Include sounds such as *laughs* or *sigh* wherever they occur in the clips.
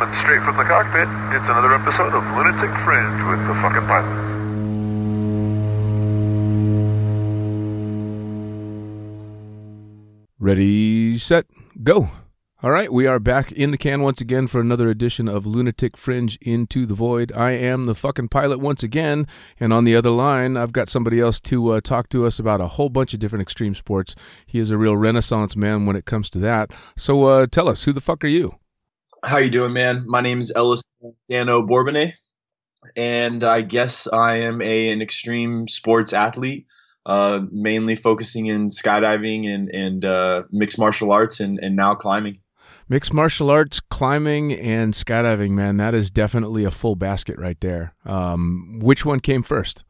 Coming straight from the cockpit, it's another episode of Lunatic Fringe with the fucking pilot. Ready, set, go. All right, we are back in the can once again for another edition of Lunatic Fringe Into the Void. I am the fucking pilot once again, and on the other line, I've got somebody else to uh, talk to us about a whole bunch of different extreme sports. He is a real renaissance man when it comes to that. So uh, tell us, who the fuck are you? How you doing, man? My name is Ellis Dano Bourbonnais, and I guess I am a an extreme sports athlete uh, mainly focusing in skydiving and, and uh, mixed martial arts and, and now climbing. Mixed martial arts, climbing, and skydiving, man, that is definitely a full basket right there. Um, which one came first?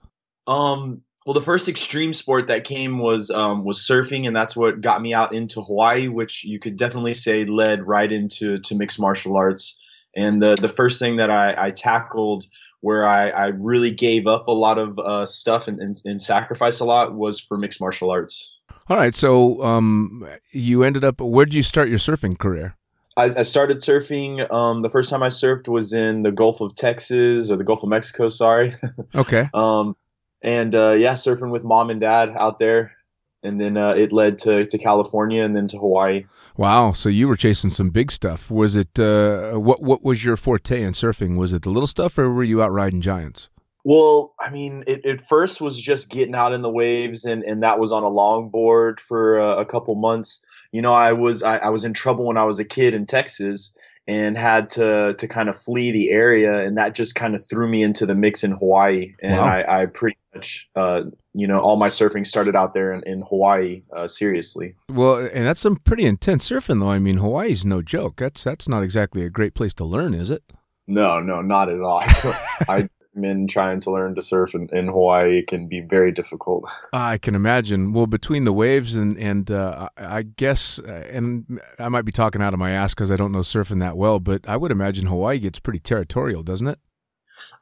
Um, well, the first extreme sport that came was um, was surfing, and that's what got me out into Hawaii, which you could definitely say led right into to mixed martial arts. And the the first thing that I, I tackled where I, I really gave up a lot of uh, stuff and, and, and sacrificed a lot was for mixed martial arts. All right, so um, you ended up. Where did you start your surfing career? I, I started surfing. Um, the first time I surfed was in the Gulf of Texas or the Gulf of Mexico. Sorry. *laughs* Okay. um, and uh, yeah, surfing with mom and dad out there, and then uh, it led to to California and then to Hawaii. Wow, so you were chasing some big stuff. Was it uh, what? What was your forte in surfing? Was it the little stuff, or were you out riding giants? Well, I mean, it, it first was just getting out in the waves, and, and that was on a longboard for uh, a couple months. You know, I was I, I was in trouble when I was a kid in Texas, and had to to kind of flee the area, and that just kind of threw me into the mix in Hawaii, and Wow. I, I pretty much, uh, you know, all my surfing started out there in, in Hawaii. Uh, seriously, Well, and that's some pretty intense surfing, though. I mean, Hawaii's no joke. That's that's not exactly a great place to learn, is it? no, no, not at all. *laughs* I men trying to learn to surf in, in Hawaii can be very difficult. I can imagine. Well, between the waves and and uh, I guess, uh, and I might be talking out of my ass because I don't know surfing that well, but I would imagine Hawaii gets pretty territorial, doesn't it?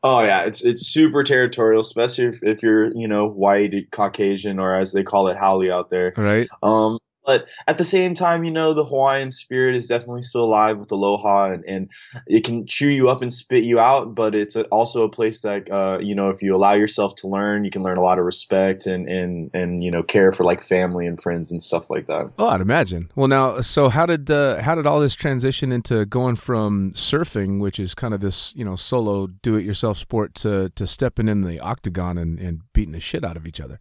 Oh yeah, it's it's super territorial, especially if, if you're you know white, Caucasian, or as they call it, haole out there. Right. Um, but at the same time, you know, the Hawaiian spirit is definitely still alive with aloha, and, and it can chew you up and spit you out. But it's a, also a place that, uh, you know, if you allow yourself to learn, you can learn a lot of respect and and and you know care for like family and friends and stuff like that. Oh, I'd imagine. Well, now, so how did uh, how did all this transition into going from surfing, which is kind of this you know solo do-it-yourself sport, to to stepping in the octagon and, and beating the shit out of each other?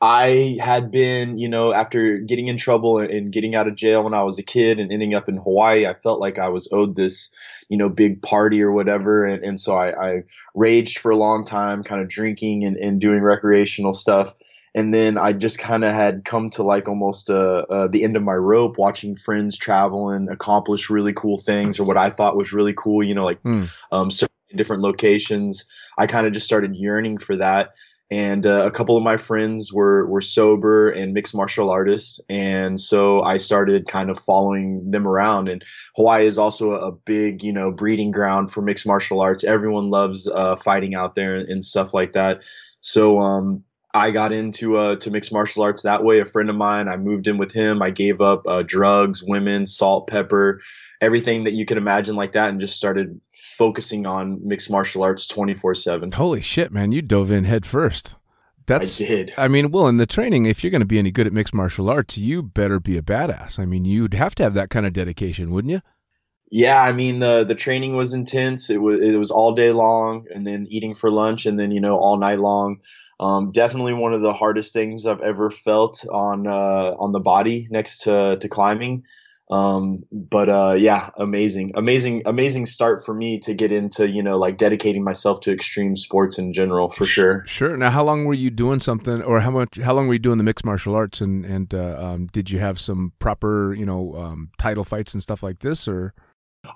I had been, you know, after getting in trouble and, getting out of jail when I was a kid and ending up in Hawaii, I felt like I was owed this, you know, big party or whatever. And, and so I, I raged for a long time, kind of drinking and, and doing recreational stuff. And then I just kind of had come to like almost uh, uh, the end of my rope, watching friends travel and accomplish really cool things or what I thought was really cool, you know, like Hmm. um, surfing in different locations. I kind of just started yearning for that and uh, a couple of my friends were were sober and mixed martial artists and so i started kind of following them around and hawaii is also a big you know breeding ground for mixed martial arts everyone loves uh, fighting out there and, stuff like that so um I got into uh, to mixed martial arts that way. A friend of mine, I moved in with him. I gave up uh, drugs, women, salt, pepper, everything that you can imagine like that, and just started focusing on mixed martial arts twenty four seven. Holy shit, man! You dove in head first. That's. I did. I mean, well, in the training, if you're going to be any good at mixed martial arts, you better be a badass. I mean, you'd have to have that kind of dedication, wouldn't you? Yeah, I mean the the training was intense. It was it was all day long, and then eating for lunch, and then you know all night long. Um, definitely one of the hardest things I've ever felt on uh, on the body next to to climbing. Um, but uh, yeah, amazing, amazing, amazing start for me to get into you know like dedicating myself to extreme sports in general for sure. Sure. Now, how long were you doing something, or how much? How long were you doing the mixed martial arts, and and uh, um, did you have some proper, you know, um, title fights and stuff like this, or?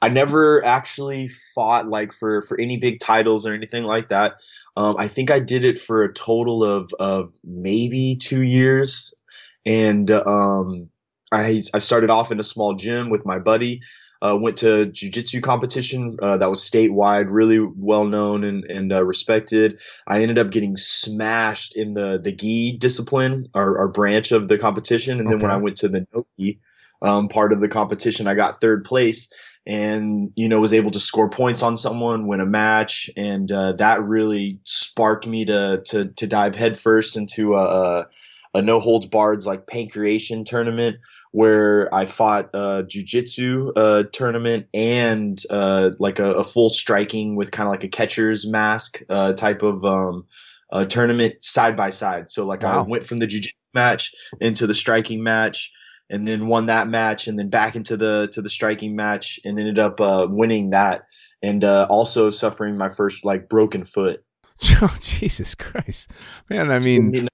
I never actually fought like for for any big titles or anything like that. Um, I think I did it for a total of of maybe two years, and um, I I started off in a small gym with my buddy. Uh, went to jujitsu competition uh, that was statewide, really well known and and uh, respected. I ended up getting smashed in the the gi discipline, our, our branch of the competition, and then when I went to the no gi um, part of the competition, I got third place and you know was able to score points on someone, win a match, and uh, that really sparked me to to to dive headfirst into a, a, no holds barred like pankration tournament where I fought a jujitsu uh, tournament and uh, like a, a, full striking with kind of like a catcher's mask uh, type of um, tournament side by side. So like wow. I went from the jujitsu match into the striking match and then won that match and then back into the to the striking match and ended up uh, winning that and uh, also suffering my first like broken foot. *laughs* Oh Jesus Christ, man! I mean,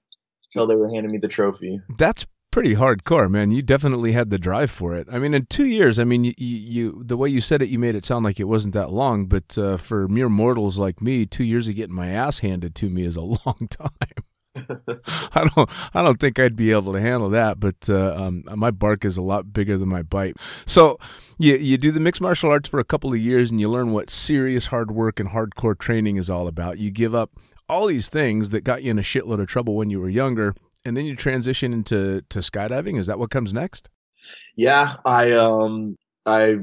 until they were handing me the trophy. That's pretty hardcore, man. You definitely had the drive for it. I mean, in two years, I mean, you, you the way you said it, you made it sound like it wasn't that long. But uh, for mere mortals like me, two years of getting my ass handed to me is a *laughs* long time. I don't I don't think I'd be able to handle that, but uh, um, my bark is a lot bigger than my bite. So you you do the mixed martial arts for a couple of years and you learn what serious hard work and hardcore training is all about. You give up all these things that got you in a shitload of trouble when you were younger, and then you transition into to skydiving. Is that what comes next? Yeah, I um I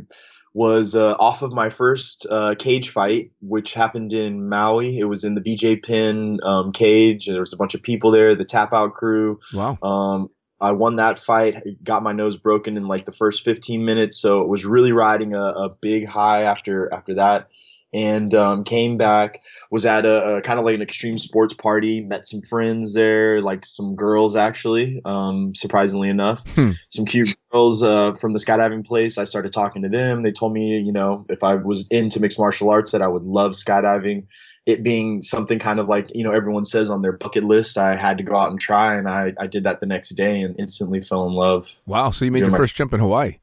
was uh, off of my first uh, cage fight, which happened in Maui. It was in the BJ Penn um, cage, and there was a bunch of people there, the tap out crew. Wow. Um, I won that fight, got my nose broken in like the first 15 minutes, so it was really riding a, a big high after after that and um, came back. Was at a, a kind of like an extreme sports party. Met some friends there, like some girls actually. Um, surprisingly enough, hmm. some cute girls uh, from the skydiving place. I started talking to them. They told me, you know, if I was into mixed martial arts, that I would love skydiving. It being something kind of like you know everyone says on their bucket list, I had to go out and try, and I, I did that the next day and instantly fell in love. Wow! So you made your first jump in Hawaii.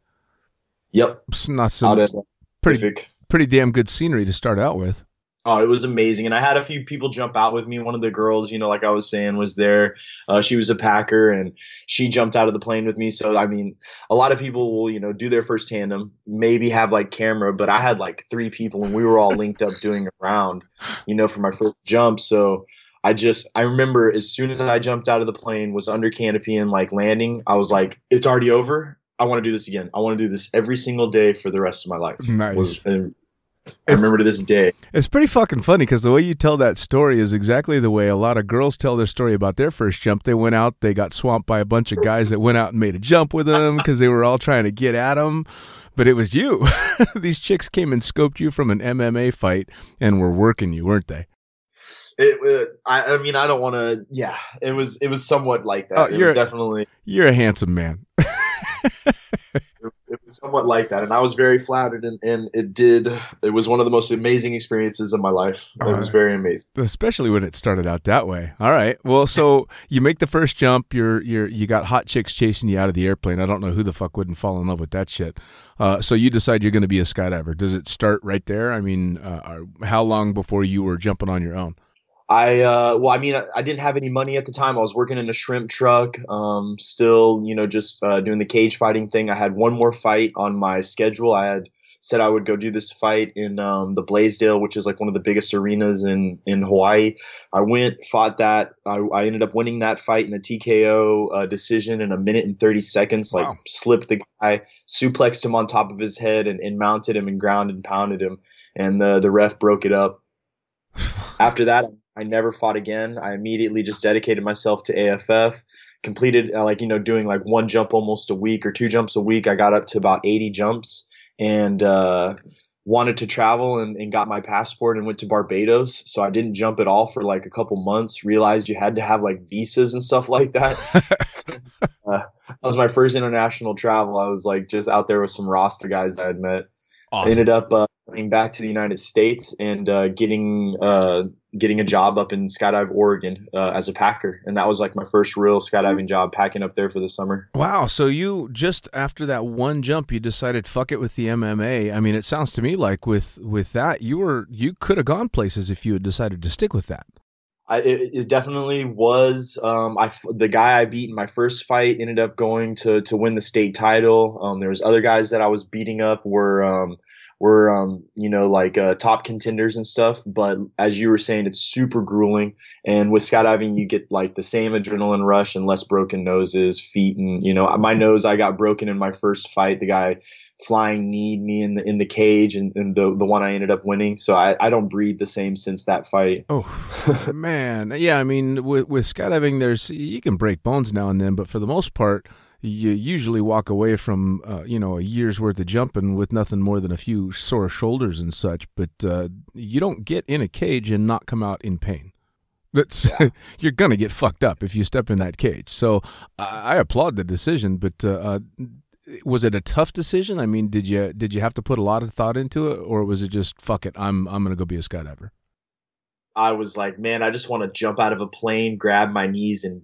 Yep. It's not so pretty pretty damn good scenery to start out with. Oh, it was amazing. And I had a few people jump out with me. One of the girls, you know, like I was saying, was there. Uh, she was a Packer and she jumped out of the plane with me. So, I mean, a lot of people will, you know, do their first tandem, maybe have like camera, but I had like three people and we were all linked up doing a round, you know, for my first jump. So, I just I remember as soon as I jumped out of the plane, was under canopy and like landing, I was like, it's already over. I want to do this again. I want to do this every single day for the rest of my life. Nice. Was, I remember to this day. It's pretty fucking funny because the way you tell that story is exactly the way a lot of girls tell their story about their first jump. They went out, they got swamped by a bunch of guys that went out and made a jump with them because they were all trying to get at them. But it was you. *laughs* These chicks came and scoped you from an MMA fight and were working you, weren't they? It, it I, I mean, I don't want to. Yeah, it was. It was somewhat like that. Oh, it you're definitely. You're a handsome man. *laughs* it was, somewhat like that, and I was very flattered, and, and it did. It was one of the most amazing experiences of my life. It was very amazing, especially when it started out that way. All right, well, so you make the first jump. You're you're you got hot chicks chasing you out of the airplane. I don't know who the fuck wouldn't fall in love with that shit. Uh, so you decide you're going to be a skydiver. Does it start right there? I mean, uh, how long before you were jumping on your own? I uh, well, I mean, I, I, didn't have any money at the time. I was working in a shrimp truck, um, still, you know, just uh, doing the cage fighting thing. I had one more fight on my schedule. I had said I would go do this fight in um, the Blaisdell, which is like one of the biggest arenas in in Hawaii. I went, fought that. I, I ended up winning that fight in a TKO uh, decision in a minute and thirty seconds. Like wow. slipped the guy, suplexed him on top of his head, and, and mounted him and ground and pounded him. And the the ref broke it up. *sighs* After that, I never fought again. I immediately just dedicated myself to AFF. Completed uh, like you know doing like one jump almost a week or two jumps a week. I got up to about 80 jumps and uh, wanted to travel and, and got my passport and went to Barbados. So I didn't jump at all for like a couple months. Realized you had to have like visas and stuff *laughs* like that. *laughs* uh, that was my first international travel. I was like just out there with some Rasta guys I had met. Awesome. I ended up uh, coming back to the United States and uh, getting uh, getting a job up in Skydive, Oregon, uh, as a packer, and that was like my first real skydiving job, packing up there for the summer. Wow! So you just after that one jump, you decided fuck it with the MMA. I mean, it sounds to me like with with that, you were you could have gone places if you had decided to stick with that. I, it, it, definitely was. Um, I the guy I beat in my first fight ended up going to to win the state title. Um, there was other guys that I was beating up were um, were um, you know like uh, top contenders and stuff. But as you were saying, it's super grueling. And with skydiving, you get like the same adrenaline rush and less broken noses, feet, and you know my nose I got broken in my first fight. The guy flying kneed me in the in the cage, and, and the the one I ended up winning. So I, I don't breathe the same since that fight. Oh *laughs* man, yeah. I mean, with with skydiving, there's you can break bones now and then, but for the most part you usually walk away from uh, you know a year's worth of jumping with nothing more than a few sore shoulders and such. But uh, you don't get in a cage and not come out in pain. That's *laughs* you're gonna get fucked up if you step in that cage. So I, I applaud the decision, but. Uh, uh, was it a tough decision? I mean, did you did you have to put a lot of thought into it, or was it just fuck it? I'm I'm gonna go be a skydiver. I was like, man, I just want to jump out of a plane, grab my knees, and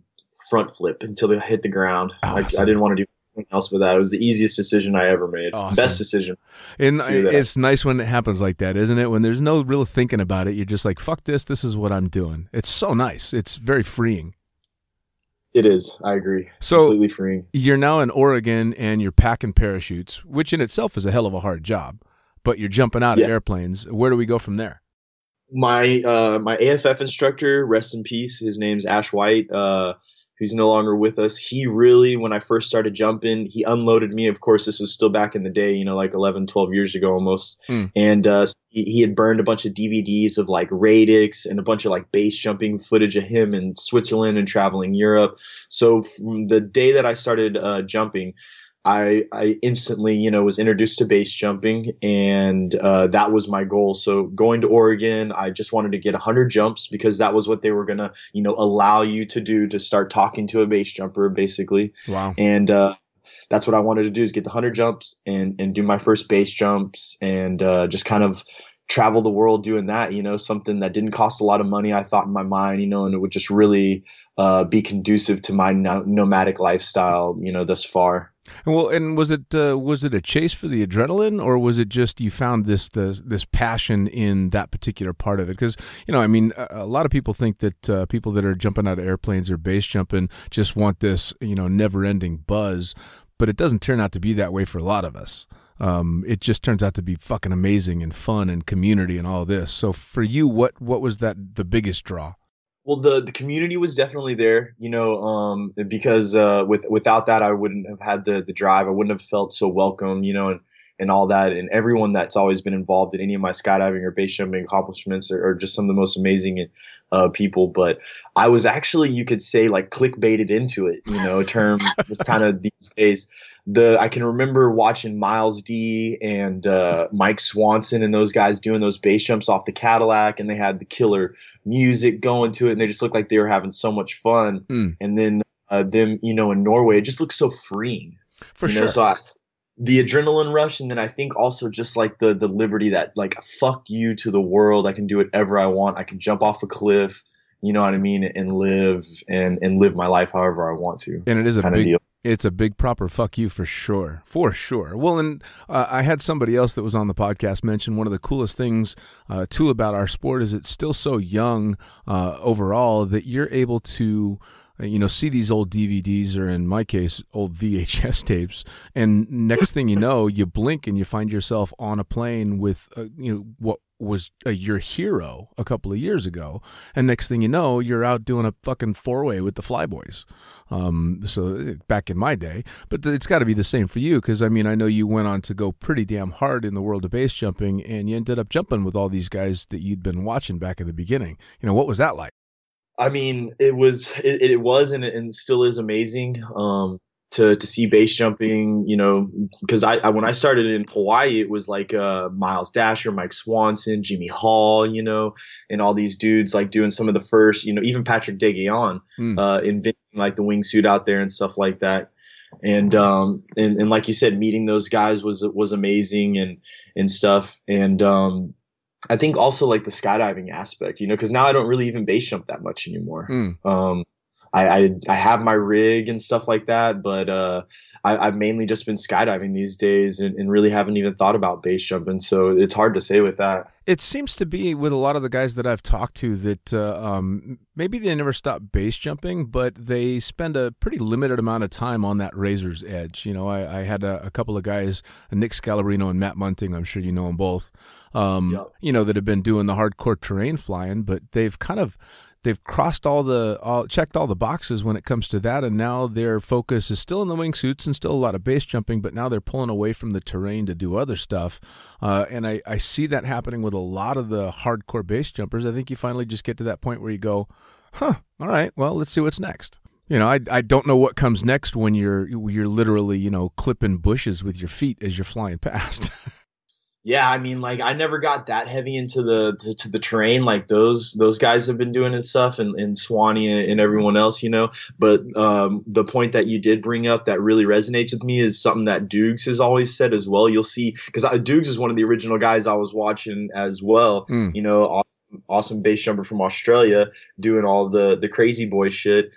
front flip until they hit the ground. Awesome. I, I, didn't want to do anything else with that. It was the easiest decision I ever made. Awesome. Best decision. And it's nice when it happens like that, isn't it? When there's no real thinking about it, you're just like, fuck this, this is what I'm doing. It's so nice. It's very freeing. It is. I agree. So completely freeing. You're now in Oregon and you're packing parachutes, which in itself is a hell of a hard job. But you're jumping out yes. of airplanes. Where do we go from there? My uh, my AFF instructor, rest in peace. His name's Ash White. Uh, who's no longer with us, he really, when I first started jumping, he unloaded me. Of course, this was still back in the day, you know, like 11, 12 years ago almost. Mm. And uh, he, he, had burned a bunch of DVDs of like Radix and a bunch of like base jumping footage of him in Switzerland and traveling Europe. So from the day that I started uh, jumping, I, I instantly, you know, was introduced to base jumping, and uh, that was my goal. So going to Oregon, I just wanted to get 100 jumps because that was what they were gonna, you know, allow you to do to start talking to a base jumper, basically. Wow. And uh, that's what I wanted to do is get the 100 jumps and and do my first base jumps and uh, just kind of travel the world doing that. You know, something that didn't cost a lot of money. I thought in my mind, you know, and it would just really uh, be conducive to my no- nomadic lifestyle. You know, thus far. Well, and was it uh, was it a chase for the adrenaline, or was it just you found this this, this passion in that particular part of it? Because you know, I mean, a, a, lot of people think that uh, people that are jumping out of airplanes or base jumping just want this you know never ending buzz, but it doesn't turn out to be that way for a lot of us. Um, it just turns out to be fucking amazing and fun and community and all this. So for you, what what was that the biggest draw? well the the community was definitely there you know um, because uh, with without that i wouldn't have had the the drive i wouldn't have felt so welcome you know and and all that and everyone that's always been involved in any of my skydiving or base jumping accomplishments are, are just some of the most amazing uh, people but i was actually you could say like clickbaited into it you know a term that's kind of *laughs* these days the I can remember watching Miles D and uh, Mike Swanson and those guys doing those base jumps off the Cadillac, and they had the killer music going to it, and they just looked like they were having so much fun. Mm. And then uh, them, you know, in Norway, it just looks so freeing. For sure. Know? So I, the adrenaline rush, and then I think also just like the the liberty that like fuck you to the world. I can do whatever I want. I can jump off a cliff you know what I mean, and live and and live my life however I want to. And it is a big, deal. it's a big proper fuck you for sure, for sure. Well, and uh, I had somebody else that was on the podcast mention one of the coolest things uh, too about our sport is it's still so young uh, overall that you're able to uh, you know, see these old DVDs or in my case, old VHS *laughs* tapes, and next thing you know, you blink and you find yourself on a plane with, uh, you know, what was a, your hero a couple of years ago, and next thing you know, you're out doing a fucking four way with the Flyboys. Um, so back in my day, but it's got to be the same for you because I mean I know you went on to go pretty damn hard in the world of base jumping, and you ended up jumping with all these guys that you'd been watching back in the beginning. You know what was that like? I mean, it was it, it was and, and still is amazing. Um, to to see base jumping, you know, because I, I, when I started in Hawaii, it was like uh, Miles Daisher, Mike Swanson, Jimmy Hall, you know, and all these dudes like doing some of the first, you know, even Patrick de Gayardon, mm. uh, inventing like the wingsuit out there and stuff like that. And um and, and like you said, meeting those guys was was amazing and and stuff. And um I think also like the skydiving aspect, you know, because now I don't really even base jump that much anymore. Mm. Um I, I, I have my rig and stuff like that, but uh, I, have mainly just been skydiving these days and, and, really haven't even thought about base jumping. So it's hard to say with that. It seems to be with a lot of the guys that I've talked to that uh, um, maybe they never stop base jumping, but they spend a pretty limited amount of time on that razor's edge. You know, I, I had a, a, couple of guys, Nick Scalabrino and Matt Munting. I'm sure you know them both. Um, yep. You know that have been doing the hardcore terrain flying, but they've kind of they've crossed all the all, checked all the boxes when it comes to that and now their focus is still in the wingsuits and still a lot of base jumping but now they're pulling away from the terrain to do other stuff. Uh, and I, I see that happening with a lot of the hardcore base jumpers. I think you finally just get to that point where you go huh all right well let's see what's next. You know, I, I don't know what comes next when you're you're literally you know clipping bushes with your feet as you're flying past. *laughs* yeah, I mean, like I never got that heavy into the to, to, the terrain like those those guys have been doing and stuff, and, and Swanee and everyone else, you know. But um, the point that you did bring up that really resonates with me is something that Dukes has always said as well. You'll see because Dukes is one of the original guys I was watching as well. Mm. You know, awesome, awesome base jumper from Australia doing all the the crazy boy shit.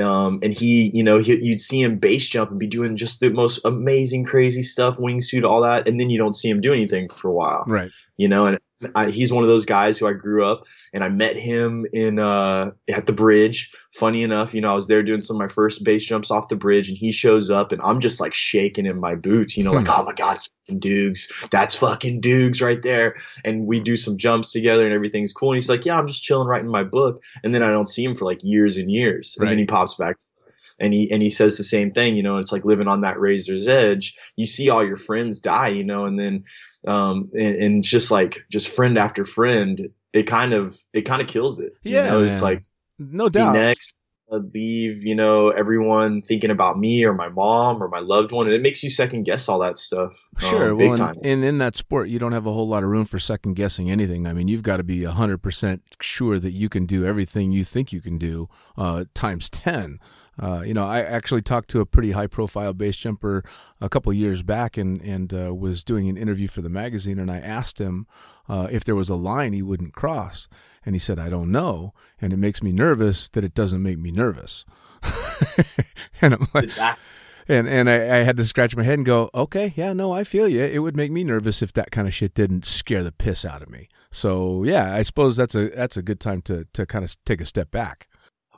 Um, and he, you know, he, you'd see him base jump and be doing just the most amazing, crazy stuff, wingsuit, all that, and then you don't see him do anything for a while. Right you know and I, he's one of those guys who i grew up and i met him in uh at the bridge. Funny enough you know i was there doing some of my first base jumps off the bridge and he shows up and i'm just like shaking in my boots you know like hmm. oh my god it's fucking Dukes. That's fucking Dukes right there. And we do some jumps together and everything's cool. And he's like yeah i'm just chilling writing my book. And then i don't see him for like years and years. And right. then he pops back and he and he says the same thing you know it's like living on that razor's edge. You see all your friends die you know and then um, and, and just like just friend after friend, it kind of it kind of kills it. Yeah, you know? it's like no doubt. Next, leave you know everyone thinking about me or my mom or my loved one, and it makes you second guess all that stuff. Um, sure, um, well, and, and in that sport, you don't have a whole lot of room for second guessing anything. I mean, you've got to be hundred percent sure that you can do everything you think you can do uh, times ten. Uh, you know, I actually talked to a pretty high profile base jumper a couple years back and, and uh, was doing an interview for the magazine. And I asked him uh, if there was a line he wouldn't cross. And he said, I don't know. And it makes me nervous that it doesn't make me nervous. *laughs* and I'm like, exactly. And and I, I, had to scratch my head and go, okay, yeah, no, I feel you. It would make me nervous if that kind of shit didn't scare the piss out of me. So yeah, I suppose that's a that's a good time to to kind of take a step back.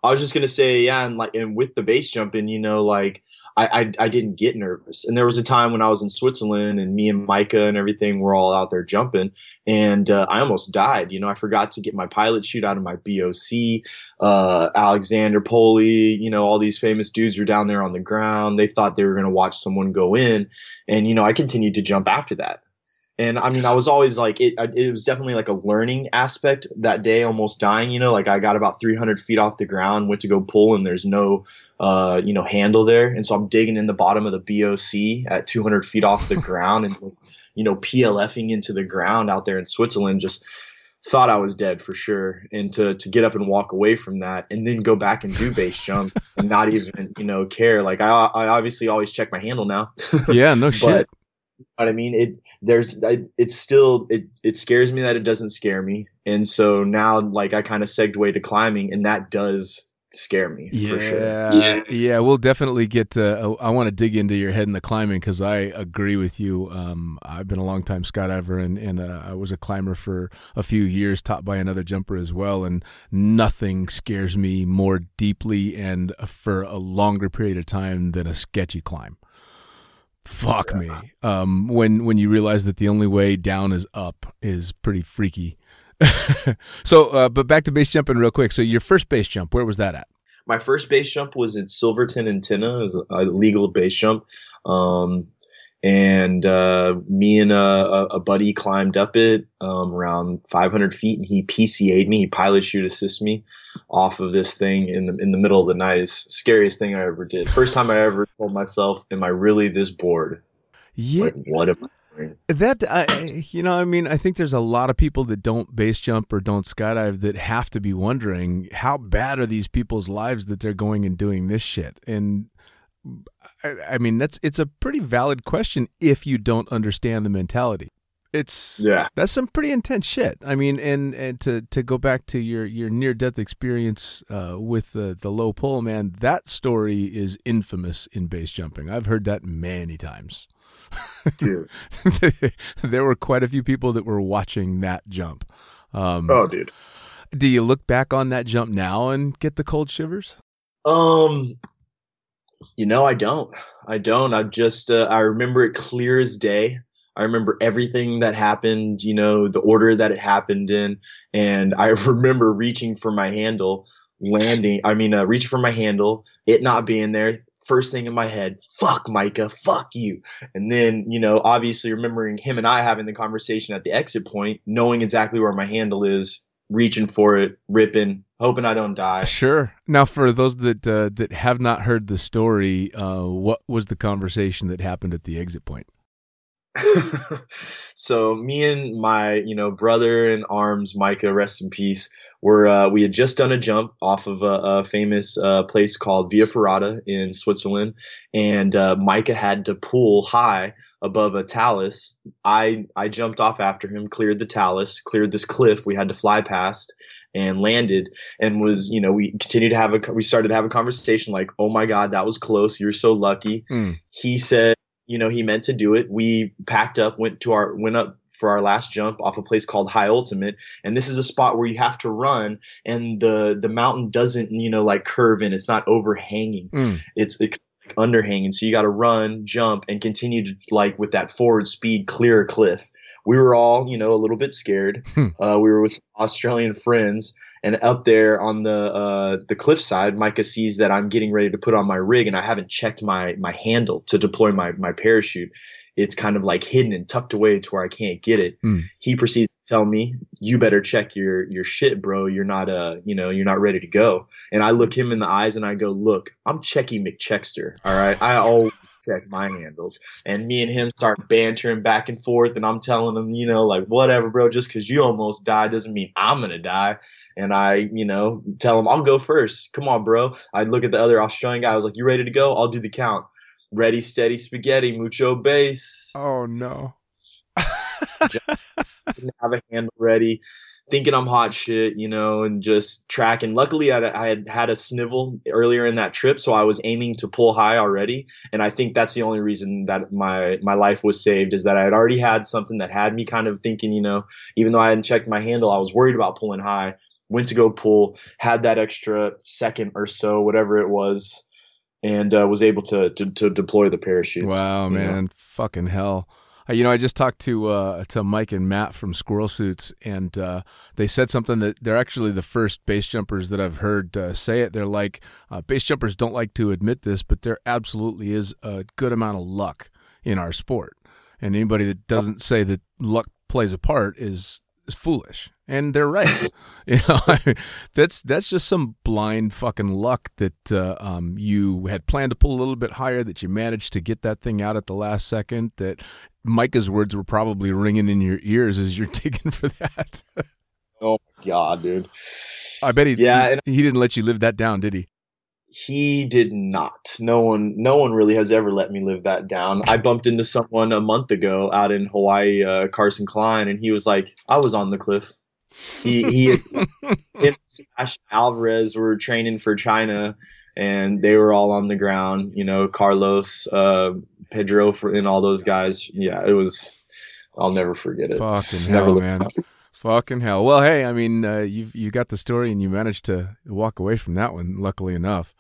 I was just gonna say, yeah, and like, and with the base jumping, you know, like I, I, I didn't get nervous. And there was a time when I was in Switzerland, and me and Micah and everything were all out there jumping, and uh, I almost died. You know, I forgot to get my pilot chute out of my BOC. Uh, Alexander Polli, you know, all these famous dudes were down there on the ground. They thought they were gonna watch someone go in, and you know, I continued to jump after that and I mean, I was always like, it, it was definitely like a learning aspect that day, almost dying, you know, like I got about 300 feet off the ground, went to go pull and there's no, uh, you know, handle there. And so I'm digging in the bottom of the BOC at 200 feet off the *laughs* ground and was, you know, PLFing into the ground out there in Switzerland, just thought I was dead for sure. And to, to get up and walk away from that and then go back and do base jumps and not even, you know, care. Like I, I obviously always check my handle now. yeah, no *laughs* shit what I mean? It there's it's still it it scares me that it doesn't scare me, and so now like I kind of segued to climbing, and that does scare me yeah, for sure. Yeah, yeah, we'll definitely get. To, I want to dig into your head in the climbing because I agree with you. Um, I've been a long time skydiver, and and uh, I was a climber for a few years, taught by another jumper as well, and nothing scares me more deeply and for a longer period of time than a sketchy climb fuck yeah. me. Um, when when you realize that the only way down is up is pretty freaky. *laughs* so, uh, but back to base jumping real quick. So, your first base jump, where was that at? My first base jump was at Silverton and Tinna. It was a legal base jump. Um, and uh, me and a, a, buddy climbed up it um, around 500 feet, and he PCA'd me. He pilot chute assist me off of this thing in the in the middle of the night. Is scariest thing I ever did. First time I ever told myself, "Am I really this bored?" Yeah. Like, what am I That I, you know, I mean, I think there's a lot of people that don't base jump or don't skydive that have to be wondering how bad are these people's lives that they're going and doing this shit. And I, I mean, that's it's a pretty valid question if you don't understand the mentality. It's Yeah. that's some pretty intense shit. I mean, and and to to go back to your your near death experience uh, with the the low pole man, that story is infamous in base jumping. I've heard that many times. Dude. *laughs* there were quite a few people that were watching that jump. Um, Oh, dude. Do you look back on that jump now and get the cold shivers? Um, you know, I don't. I don't. I just uh, I remember it clear as day. I remember everything that happened. You know, the order that it happened in, and I *laughs* remember reaching for my handle, landing. I mean, uh, reaching for my handle, it not being there. First thing in my head, fuck Micah, fuck you. And then, you know, obviously remembering him and I having the conversation at the exit point, knowing exactly where my handle is, reaching for it, ripping, hoping I don't die. Sure. Now, for those that uh, that have not heard the story, uh, what was the conversation that happened at the exit point? *laughs* so me and my you know brother in arms micah rest in peace were uh, we had just done a jump off of a, a famous uh, place called via ferrata in switzerland and uh, micah had to pull high above a talus. I i jumped off after him cleared the talus cleared this cliff we had to fly past and landed and was you know we continued to have a we started to have a conversation like oh my god that was close. You're so lucky. Mm. he said you know he meant to do it. We packed up went to our went up for our last jump off a place called high ultimate and this is a spot where you have to run and the the mountain doesn't you know like curve in it's not overhanging Mm. it's like underhanging so you got to run jump and continue to like with that forward speed clear a cliff we were all you know a little bit scared Hmm. uh, we were with australian friends and up there on the uh, the cliffside, Micah sees that I'm getting ready to put on my rig, and I haven't checked my my handle to deploy my my parachute. It's kind of like hidden and tucked away to where I can't get it. Hmm. He proceeds to tell me, "You better check your your shit, bro. You're not uh you know you're not ready to go." And I look him in the eyes and I go, "Look, I'm Checky McChexter. All right, I always check my handles." And me and him start bantering back and forth, and I'm telling him, you know, like whatever, bro. Just because you almost died doesn't mean I'm gonna die and I, you know, tell him I'll go first. Come on, bro. I look at the other Australian guy. I was like, "You ready to go? I'll do the count. Ready, steady, spaghetti, mucho base." Oh no. Didn't have a handle ready, thinking I'm hot shit, you know, and just tracking. Luckily, I, I had had a snivel earlier in that trip, so I was aiming to pull high already, and I think that's the only reason that my my life was saved is that I had already had something that had me kind of thinking, you know, even though I hadn't checked my handle, I was worried about pulling high. Went to go pull, had that extra second or so, whatever it was, and uh, was able to, to to deploy the parachute. Wow, you know? man, fucking hell. Uh, You know, I just talked to uh, to Mike and Matt from Squirrel Suits, and uh, they said something that they're actually the first base jumpers that I've heard uh, say it. They're like, uh, base jumpers don't like to admit this, but there absolutely is a good amount of luck in our sport, and anybody that doesn't say that luck plays a part is is foolish, and they're right. *laughs* you know, *laughs* that's that's just some blind fucking luck that uh, um, you had planned to pull a little bit higher, that you managed to get that thing out at the last second. That Micah's words were probably ringing in your ears as you're *laughs* digging for that. Oh my god, dude. I bet he Yeah, and- he, he didn't let you live that down, did he? He did not. No one, no one really has ever let me live that down. I bumped into someone a month ago out in Hawaii, uh, Carson Klein, and he was like, "I was on the cliff." He he, him and Alvarez were training for China, and they were all on the ground. You know, Carlos, uh, Pedro, for, and all those guys. Yeah, it was. I'll never forget it. Fucking hell, man. Fucking hell. Well, hey, I mean, uh, you you got the story and you managed to walk away from that one, luckily enough.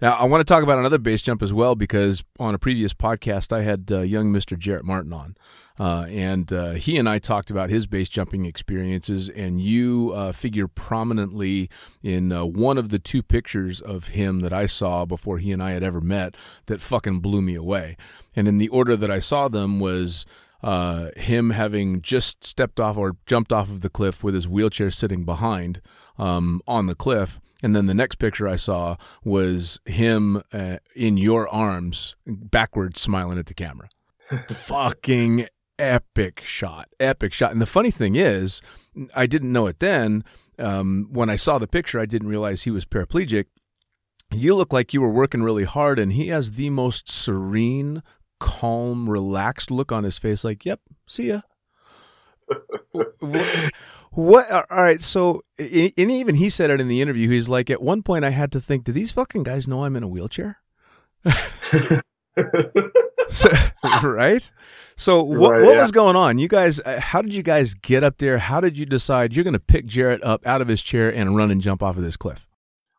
Now, I want to talk about another base jump as well because on a previous podcast, I had uh, young Mr. Jarrett Martin on. Uh, and uh, he and I talked about his base jumping experiences, and you uh, figure prominently in uh, one of the two pictures of him that I saw before he and I had ever met that fucking blew me away. And in the order that I saw them was uh, him having just stepped off or jumped off of the cliff with his wheelchair sitting behind um, on the cliff. And then the next picture I saw was him uh, in your arms, backwards, smiling at the camera. *laughs* Fucking epic shot, epic shot. And the funny thing is, I didn't know it then. Um, when I saw the picture, I didn't realize he was paraplegic. You look like you were working really hard, and he has the most serene, calm, relaxed look on his face. Like, yep, see ya. *laughs* what, what? All right. So, and even he said it in the interview. He's like, at one point, I had to think, do these fucking guys know I'm in a wheelchair? *laughs* *laughs* so, *laughs* *laughs* right. So what, Right, what yeah. was going on? You guys, uh, how did you guys get up there? How did you decide you're going to pick Jarrett up out of his chair and run and jump off of this cliff?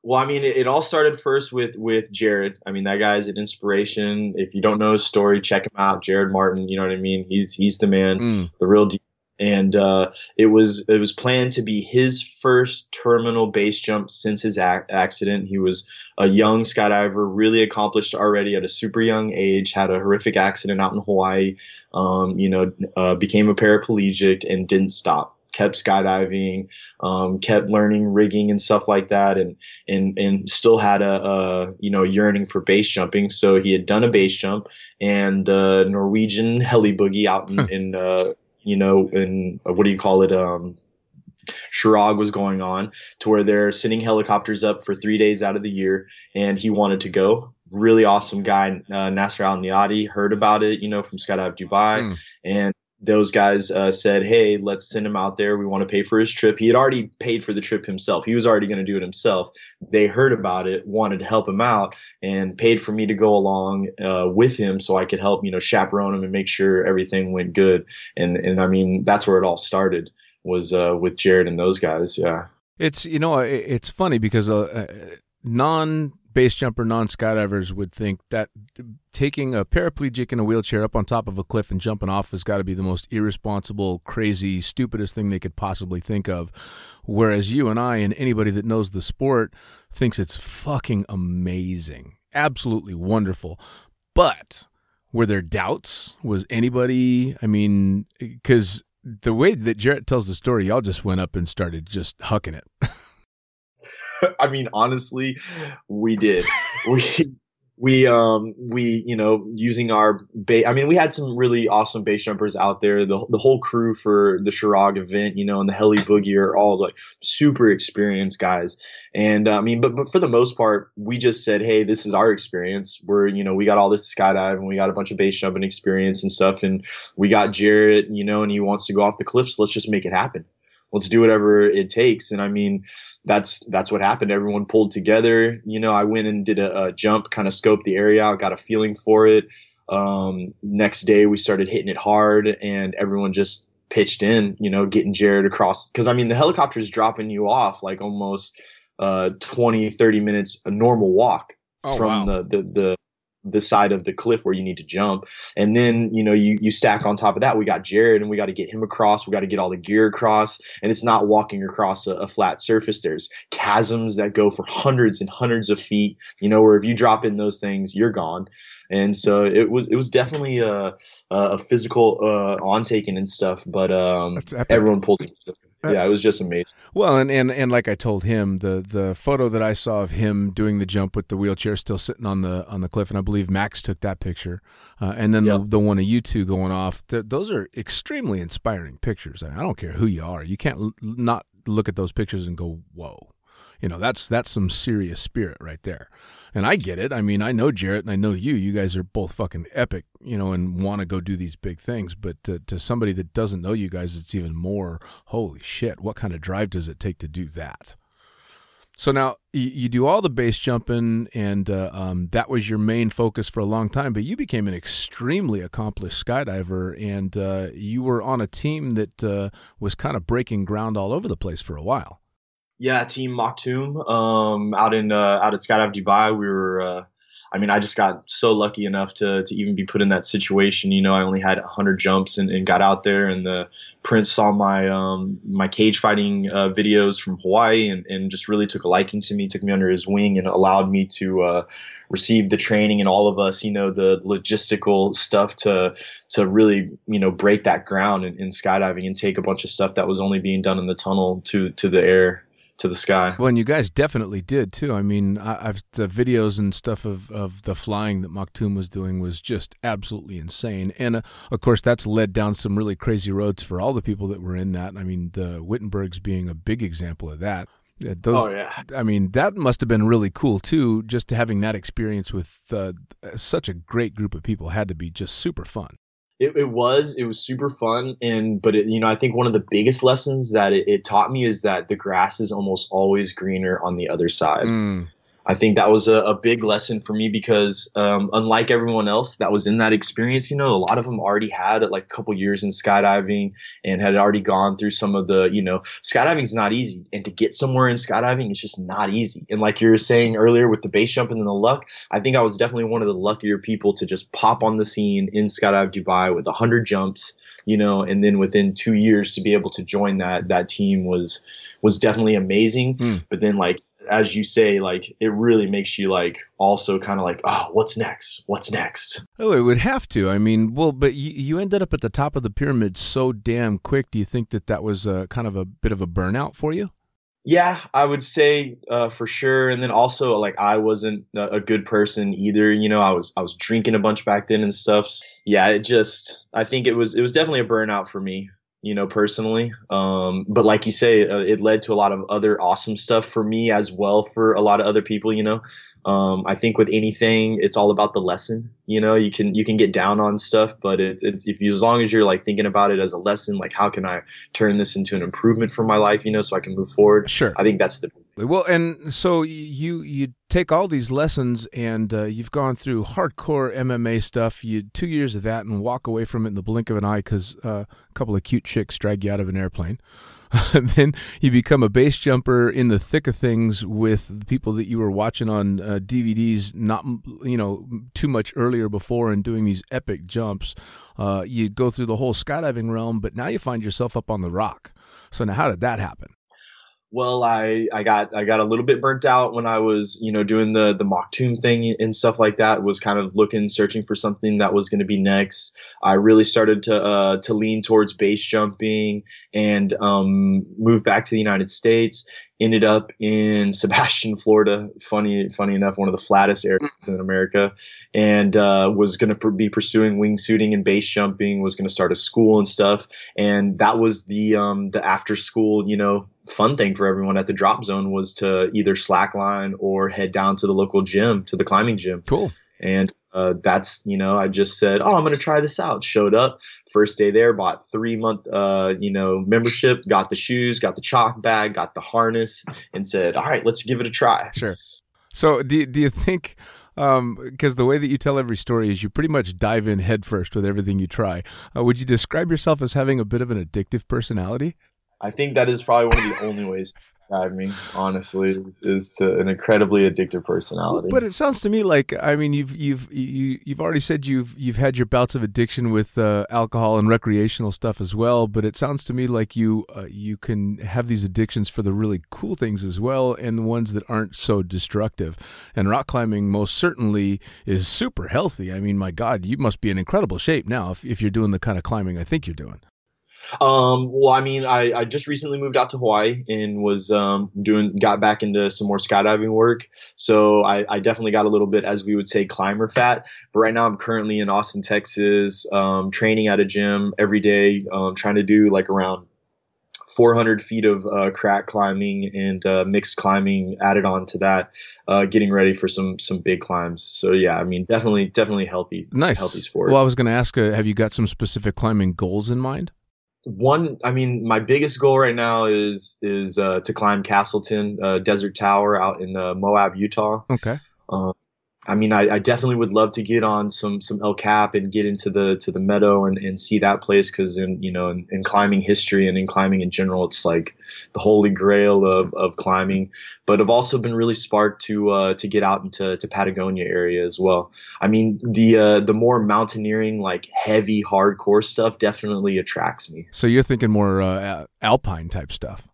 Well, I mean, it, it all started first with with Jarrett. I mean, that guy's an inspiration. If you don't know his story, check him out, Jarrett Martin. You know what I mean? He's he's the man, Mm. the real deal. And uh, it was it was planned to be his first terminal base jump since his ac- accident. He was a young skydiver, really accomplished already at a super young age. Had a horrific accident out in Hawaii. Um, you know, uh, became a paraplegic and didn't stop. Kept skydiving, um, kept learning rigging and stuff like that, and and and still had a, a you know yearning for base jumping. So he had done a base jump, and the Norwegian heli boogie out in, in uh, you know in uh, what do you call it um, Kjerag was going on to where they're sending helicopters up for three days out of the year, and he wanted to go. Really awesome guy, uh, Nasser Al Neyadi, heard about it, you know, from Skydive Dubai, Mm. and those guys uh, said, "Hey, let's send him out there. We want to pay for his trip." He had already paid for the trip himself. He was already going to do it himself. They heard about it, wanted to help him out, and paid for me to go along uh, with him so I could help, you know, chaperone him and make sure everything went good. And and I mean, that's where it all started was uh, with Jarrett and those guys. Yeah. It's you know it's funny because uh, uh, non base jumper, non skydivers would think that taking a paraplegic in a wheelchair up on top of a cliff and jumping off has got to be the most irresponsible, crazy, stupidest thing they could possibly think of. Whereas you and I and anybody that knows the sport thinks it's fucking amazing, absolutely wonderful. But were there doubts? Was anybody? I mean, because the way that Jarrett tells the story, y'all just went up and started just hucking it. *laughs* *laughs* I mean, honestly, we did. *laughs* we we um we you know using our ba- I mean, we had some really awesome base jumpers out there. The the whole crew for the Kjerag event, you know, and the Heli Boogie are all like super experienced guys. And uh, I mean, but but for the most part, we just said, hey, this is our experience. We're you know we got all this skydive and we got a bunch of base jumping experience and stuff, and we got Jarrett, you know, and he wants to go off the cliffs. Let's just make it happen. Let's do whatever it takes. And I mean, that's that's what happened. Everyone pulled together. You know, I went and did a, a jump, kind of scoped the area out, got a feeling for it. Um, next day, we started hitting it hard, and everyone just pitched in. You know, getting Jarrett across because I mean, the helicopter is dropping you off like almost uh, 20, 30 minutes a normal walk Oh, from wow. the, the the the side of the cliff where you need to jump. And then, you know, you, you stack on top of that, we got Jarrett and we got to get him across. We got to get all the gear across. And it's not walking across a, a flat surface. There's chasms that go for hundreds and hundreds of feet, you know, where if you drop in those things, you're gone. And so it was, it was definitely a, a physical, uh, on taking and stuff, but, um, everyone pulled. Uh, Yeah, it was just amazing. Well, and, and and like I told him, the the photo that I saw of him doing the jump with the wheelchair still sitting on the on the cliff, and I believe Max took that picture, uh, and then the, Yep. the one of you two going off. Th- those are extremely inspiring pictures. I, I don't care who you are, you can't l- not look at those pictures and go, "Whoa." You know, that's that's some serious spirit right there. And I get it. I mean, I know Jarrett and I know you. You guys are both fucking epic, you know, and want to go do these big things. But to, to somebody that doesn't know you guys, it's even more, holy shit, what kind of drive does it take to do that? So now you, do all the base jumping, and uh, um, that was your main focus for a long time. But you became an extremely accomplished skydiver, and uh, you were on a team that uh, was kind of breaking ground all over the place for a while. Yeah, Team Maktoum, um, out in uh, out at Skydive Dubai, we were. Uh, I mean, I just got so lucky enough to to even be put in that situation. You know, I only had 100 jumps and, and got out there, and the prince saw my um, my cage fighting uh, videos from Hawaii, and, and just really took a liking to me, took me under his wing, and allowed me to uh, receive the training and all of us, you know, the logistical stuff to to really you know break that ground in, in skydiving and take a bunch of stuff that was only being done in the tunnel to to the air to the sky. Well, and you guys definitely did too. I mean, I, I've the videos and stuff of, of the flying that Maktoum was doing was just absolutely insane. And uh, of course, that's led down some really crazy roads for all the people that were in that. I mean, the Wittenbergs being a big example of that. Uh, Those, oh yeah. I mean, that must have been really cool too. Just having that experience with uh, such a great group of people had to be just super fun. It, it was it was super fun and but it, you know I think one of the biggest lessons that it, it taught me is that the grass is almost always greener on the other side. Mm. I think that was a, a big lesson for me because, um, unlike everyone else that was in that experience, you know, a lot of them already had like a couple years in skydiving and had already gone through some of the, you know, skydiving is not easy. And to get somewhere in skydiving is just not easy. And like you were saying earlier with the base jump and then the luck, I think I was definitely one of the luckier people to just pop on the scene in Skydive Dubai with 100 jumps, you know, and then within two years to be able to join that, that team was, was definitely amazing. Mm. But then, like as you say, like it really makes you like also kind of like, oh, what's next? What's next? Oh, it would have to. I mean, well, but you, you ended up at the top of the pyramid so damn quick. Do you think that that was a, kind of a bit of a burnout for you? Yeah, I would say uh, for sure. And then also, like I wasn't a, good person either. You know, I was I was drinking a bunch back then and stuff. Yeah, it just I think it was it was definitely a burnout for me you know, personally. Um, but like you say, uh, it led to a lot of other awesome stuff for me as well for a lot of other people, you know. Um, I think with anything, it's all about the lesson. You know, you can you can get down on stuff, but it, it's if you as long as you're like thinking about it as a lesson, like how can I turn this into an improvement for my life, you know, so I can move forward. Sure. I think that's the well, and so you you take all these lessons, and uh, you've gone through hardcore MMA stuff. You two years of that, and walk away from it in the blink of an eye because uh, a couple of cute chicks drag you out of an airplane. *laughs* then you become a base jumper in the thick of things with people that you were watching on uh, DVDs, not you know too much earlier before, and doing these epic jumps. Uh, you go through the whole skydiving realm, but now you find yourself up on the rock. So now, how did that happen? Well i i got i got a little bit burnt out when i was you know doing the the mock tomb thing and stuff like that was kind of looking searching for something that was going to be next. I really started to uh to lean towards base jumping and um move back to the united states ended up in *laughs* Sebastian, Florida. Funny, funny enough, one of the flattest areas in America, and uh, was going to pr- be pursuing wingsuiting and base jumping. Was going to start a school and stuff, and that was the um, the after school, you know, fun thing for everyone at the drop zone was to either slackline or head down to the local gym, to the climbing gym. Cool. And uh, that's you know I just said oh I'm gonna try this out. Showed up first day there bought three month uh, you know membership got the shoes got the chalk bag got the harness and said all right let's give it a try. Sure. So do, do you think because um, the way that you tell every story is you pretty much dive in headfirst with everything you try. Uh, would you describe yourself as having a bit of an addictive personality? I think that is probably one of the only ways describe me, honestly, is, is, to an incredibly addictive personality. But it sounds to me like I mean you've you've you, you've already said you've you've had your bouts of addiction with uh, alcohol and recreational stuff as well. But it sounds to me like you uh, you can have these addictions for the really cool things as well, and the ones that aren't so destructive. And rock climbing most certainly is super healthy. I mean, my God, you must be in incredible shape now if if you're doing the kind of climbing I think you're doing. Um, well, I mean, I, I just recently moved out to Hawaii and was um, doing got back into some more skydiving work. So I, I definitely got a little bit, as we would say, climber fat. But right now, I'm currently in Austin, Texas, um, training at a gym every day, um, trying to do like around 400 feet of uh, crack climbing and uh, mixed climbing added on to that, uh, getting ready for some some big climbs. So yeah, I mean, definitely definitely healthy, nice, healthy sport. Well, I was going to ask, uh, have you got some specific climbing goals in mind? One i mean my biggest goal right now is is uh, to climb castleton uh, desert tower out in uh, moab utah. Okay. Uh, I mean, I, I, definitely would love to get on some some El Cap and get into the to the meadow and, and see that place because in you know in, in, climbing history and in climbing in general, it's like the holy grail of, of climbing. But I've also been really sparked to uh, to get out into to Patagonia area as well. I mean, the uh, the more mountaineering, like heavy, hardcore stuff, definitely attracts me. So you're thinking more uh, alpine type stuff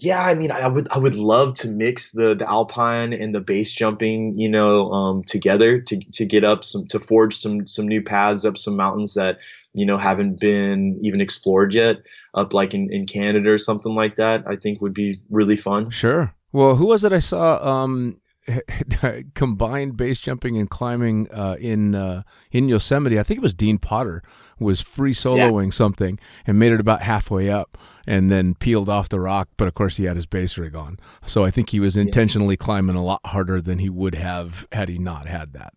yeah, I mean, I would I would love to mix the the alpine and the base jumping, you know, um, together to to get up some to forge some some new paths up some mountains that you know haven't been even explored yet, up like in in Canada or something like that. I think would be really fun. Sure. Well, who was it I saw? Um, *laughs* combined base jumping and climbing uh, in uh, in Yosemite. I think it was Dean Potter was free soloing yeah. something and made it about halfway up and then peeled off the rock. But of course, he had his base rig on, so I think he was intentionally yeah. climbing a lot harder than he would have had he not had that.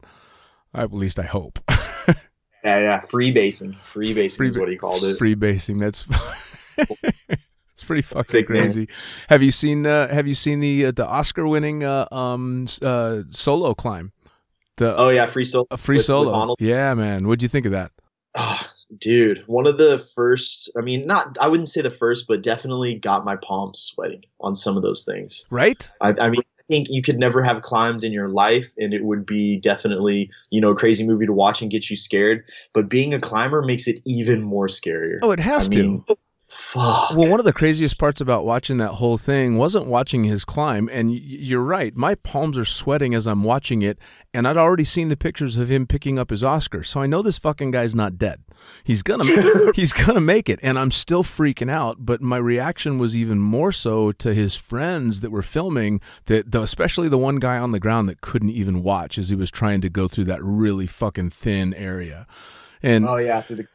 At least I hope. *laughs* Yeah, yeah, free basing. Free basing Free is what he called it. Free basing. That's *laughs* it's pretty fucking man. crazy. Have you seen uh, Have you seen the uh, the Oscar winning uh, um uh, solo climb? The Oh yeah, free solo. a free with- with solo. Honnold. yeah, man. What'd you think of that? Ah, dude, one of the first. I mean, not. I wouldn't say the first, but definitely got my palms sweating on some of those things. Right? I, I mean, I think you could never have climbed in your life, and it would be definitely, you know, a crazy movie to watch and get you scared. But being a climber makes it even more scarier. Oh, it has I mean, to. Fuck. Well, one of the craziest parts about watching that whole thing wasn't watching his climb, and you're right. My palms are sweating as I'm watching it, and I'd already seen the pictures of him picking up his Oscar, so I know this fucking guy's not dead. He's gonna, *laughs* he's gonna make it, and I'm still freaking out. But my reaction was even more so to his friends that were filming, that especially the one guy on the ground that couldn't even watch as he was trying to go through that really fucking thin area, and oh yeah, through the.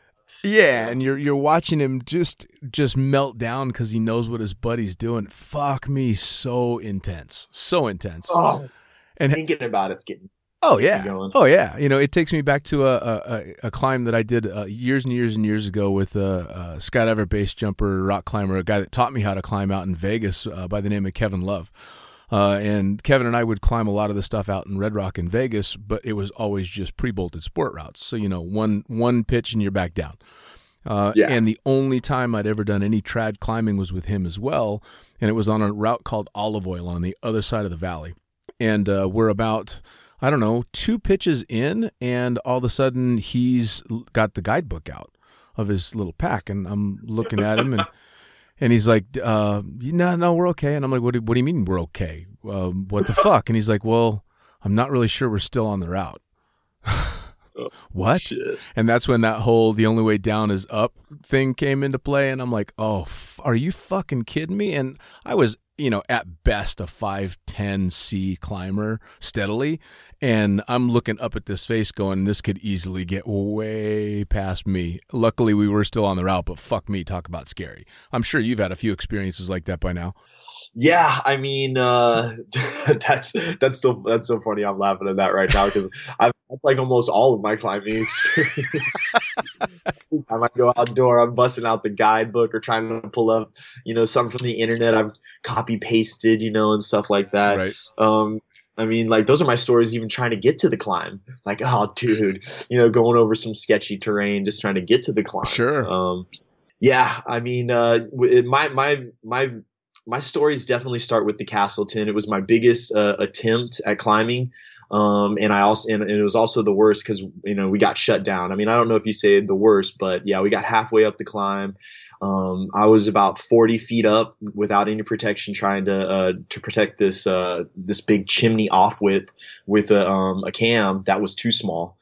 Yeah, and you're you're watching him just just melt down because he knows what his buddy's doing. Fuck me, so intense, so intense. Oh, and thinking about it's getting. oh yeah, oh yeah. You know, it takes me back to a a, a- a climb that I did uh, years and years and years ago with a, a skydiver, base jumper, rock climber, a guy that taught me how to climb out in Vegas uh, by the name of Kevin Love. Uh, and Kevin and I would climb a lot of the stuff out in Red Rock in Vegas, but it was always just pre-bolted sport routes. So you know, one one pitch and you're back down. Uh, Yeah. And the only time I'd ever done any trad climbing was with him as well, and it was on a route called Olive Oil on the other side of the valley. And uh, we're about I don't know two pitches in, and all of a sudden he's got the guidebook out of his little pack, and I'm looking at him and. *laughs* And he's like, uh, no, no, we're okay. And I'm like, what do, what do you mean we're okay? Um, what the *laughs* fuck? And he's like, well, I'm not really sure we're still on the route. *laughs* *laughs* what? Shit. And that's when that whole the only way down is up thing came into play. And I'm like, oh, f- are you fucking kidding me? And I was, you know, at best a 5'10 C climber steadily. And I'm looking up at this face going, this could easily get way past me. Luckily, we were still on the route, but fuck me, talk about scary. I'm sure you've had a few experiences like that by now. Yeah, I mean, uh, *laughs* that's that's still that's so funny. I'm laughing at that right now because *laughs* I've that's like almost all of my climbing *laughs* experience. I go outdoor, I'm busting out the guidebook or trying to pull up, you know, something from the internet. I've copy pasted, you know, and stuff like that. right. Um, I mean, like those are my stories. Even trying to get to the climb, like, oh, dude, you know, going over some sketchy terrain, just trying to get to the climb. Sure. Um, yeah, I mean, uh, it- my my my my stories definitely start with the Castleton. It was my biggest uh, attempt at climbing. Um, and I also, and, and it was also the worst because, you know, we got shut down. I mean, I don't know if you say the worst, but yeah, we got halfway up the climb. Um, I was about 40 feet up without any protection, trying to, uh, to protect this, uh, this big chimney off with, with a, um, a cam that was too small.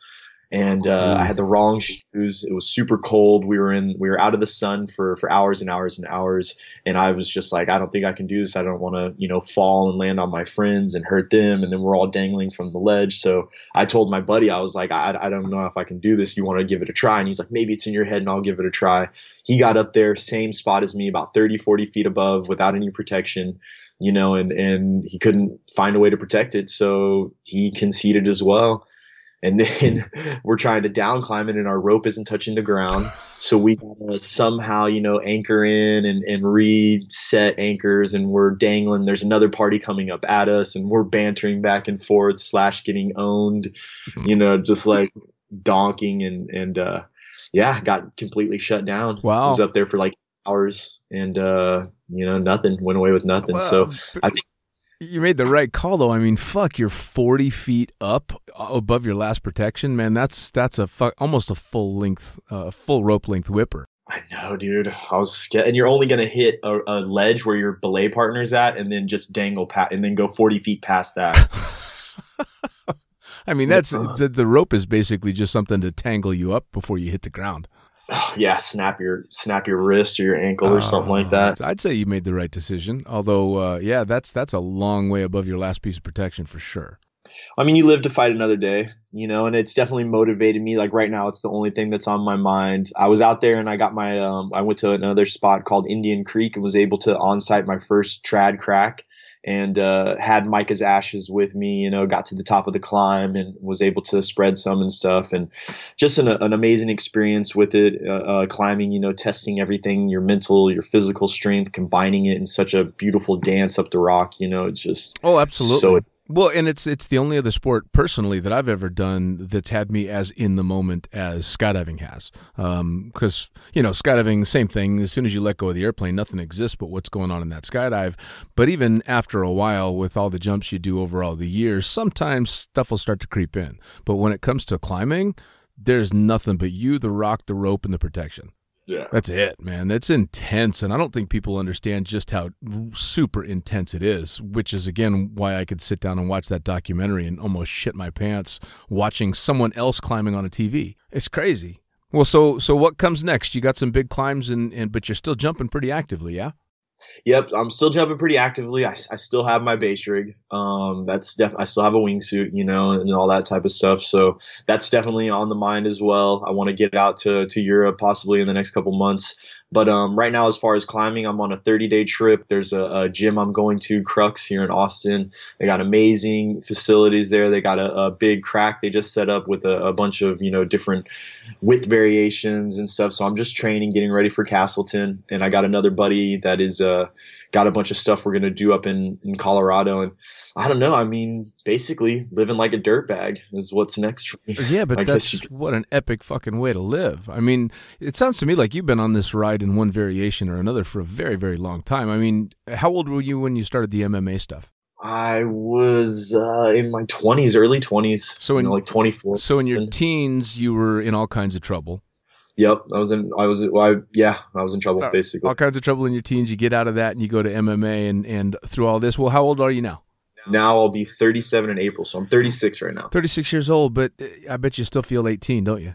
And, uh. I had the wrong shoes. It was super cold. We were in, we were out of the sun for, for hours and hours and hours and I was just like, I don't think I can do this. I don't want to, you know, fall and land on my friends and hurt them, and then we're all dangling from the ledge. So I told my buddy, I was like, I, I don't know if I can do this. You want to give it a try? And he's like, maybe it's in your head, and I'll give it a try. He got up there, same spot as me, about 30, 40 feet above, without any protection, you know, and and he couldn't find a way to protect it, so he conceded as well. And then *laughs* we're trying to down climb it, and our rope isn't touching the ground. So we gotta somehow, you know, anchor in and, and reset anchors, and we're dangling. There's another party coming up at us, and we're bantering back and forth, slash getting owned, you know, just like donking and and uh, yeah, got completely shut down. Wow. was up there for like hours, and uh, you know, nothing went away with nothing. so I think You made the right call, though. I mean, fuck, you're 40 feet up above your last protection, man. That's that's a fuck, almost a full length, uh, full rope length whipper. I know, dude. I was scared, and you're only gonna hit a, a ledge where your belay partner's at, and then just dangle pat, and then go 40 feet past that. *laughs* I mean, that's the, the rope is basically just something to tangle you up before you hit the ground. *sighs* yeah, snap your snap your wrist or your ankle or something like that. Uh, I'd say you made the right decision. Although, uh, yeah, that's that's a long way above your last piece of protection for sure. I mean, you live to fight another day, you know, and it's definitely motivated me. Like right now, it's the only thing that's on my mind. I was out there and I got my, um, I went to another spot called Indian Creek and was able to on site my first trad crack. And uh, had Micah's ashes with me. You know, got to the top of the climb and was able to spread some and stuff, and just an, an amazing experience with it. Uh, uh, climbing, you know, testing everything, your mental, your physical strength, combining it in such a beautiful dance up the rock. You know, it's just oh, absolutely. So well, and it's it's the only other sport personally that I've ever done that's had me as in the moment as skydiving has. Because um, you know, skydiving, same thing. As soon as you let go of the airplane, nothing exists but what's going on in that skydive. But even after a while, with all the jumps you do over all the years, sometimes stuff will start to creep in. But when it comes to climbing, there's nothing but you, the rock, the rope, and the protection. Yeah. That's it, man. That's intense. And I don't think people understand just how super intense it is, which is, again, why I could sit down and watch that documentary and almost shit my pants watching someone else climbing on a TV. It's crazy. Well, so so what comes next? You got some big climbs, and, and but you're still jumping pretty actively, yeah? Yep, I'm still jumping pretty actively. I, I still have my base rig. Um, that's def- I still have a wingsuit, you know, and all that type of stuff. So that's definitely on the mind as well. I want to get out to to Europe possibly in the next couple months. But um, right now, as far as climbing, I'm on a 30 day trip. There's a, a, gym I'm going to, Crux, here in Austin. They got amazing facilities there. They got a, a big crack they just set up with a, a, bunch of you know different width variations and stuff. So I'm just training, getting ready for Castleton. And I got another buddy that is uh, got a bunch of stuff we're gonna do up in in Colorado. And I don't know. I mean, basically living like a dirtbag is what's next for me. Yeah, but that's what an epic fucking way to live. I mean, it sounds to me like you've been on this ride in one variation or another for a very, very long time. I mean, how old were you when you started the MMA stuff? I was uh, in my twenties, early twenties. So in know, like twenty four. So in your teens, you were in all kinds of trouble. Yep, I was in. I was. Well, I, yeah, I was in trouble uh, basically. All kinds of trouble in your teens. You get out of that and you go to MMA and and through all this. Well, how old are you now? Now I'll be 37 in April, so I'm 36 right now. 36 years old, but uh, I bet you still feel 18, don't you?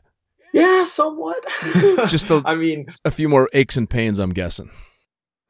Yeah, somewhat. *laughs* Just a, I mean, a few more aches and pains, I'm guessing.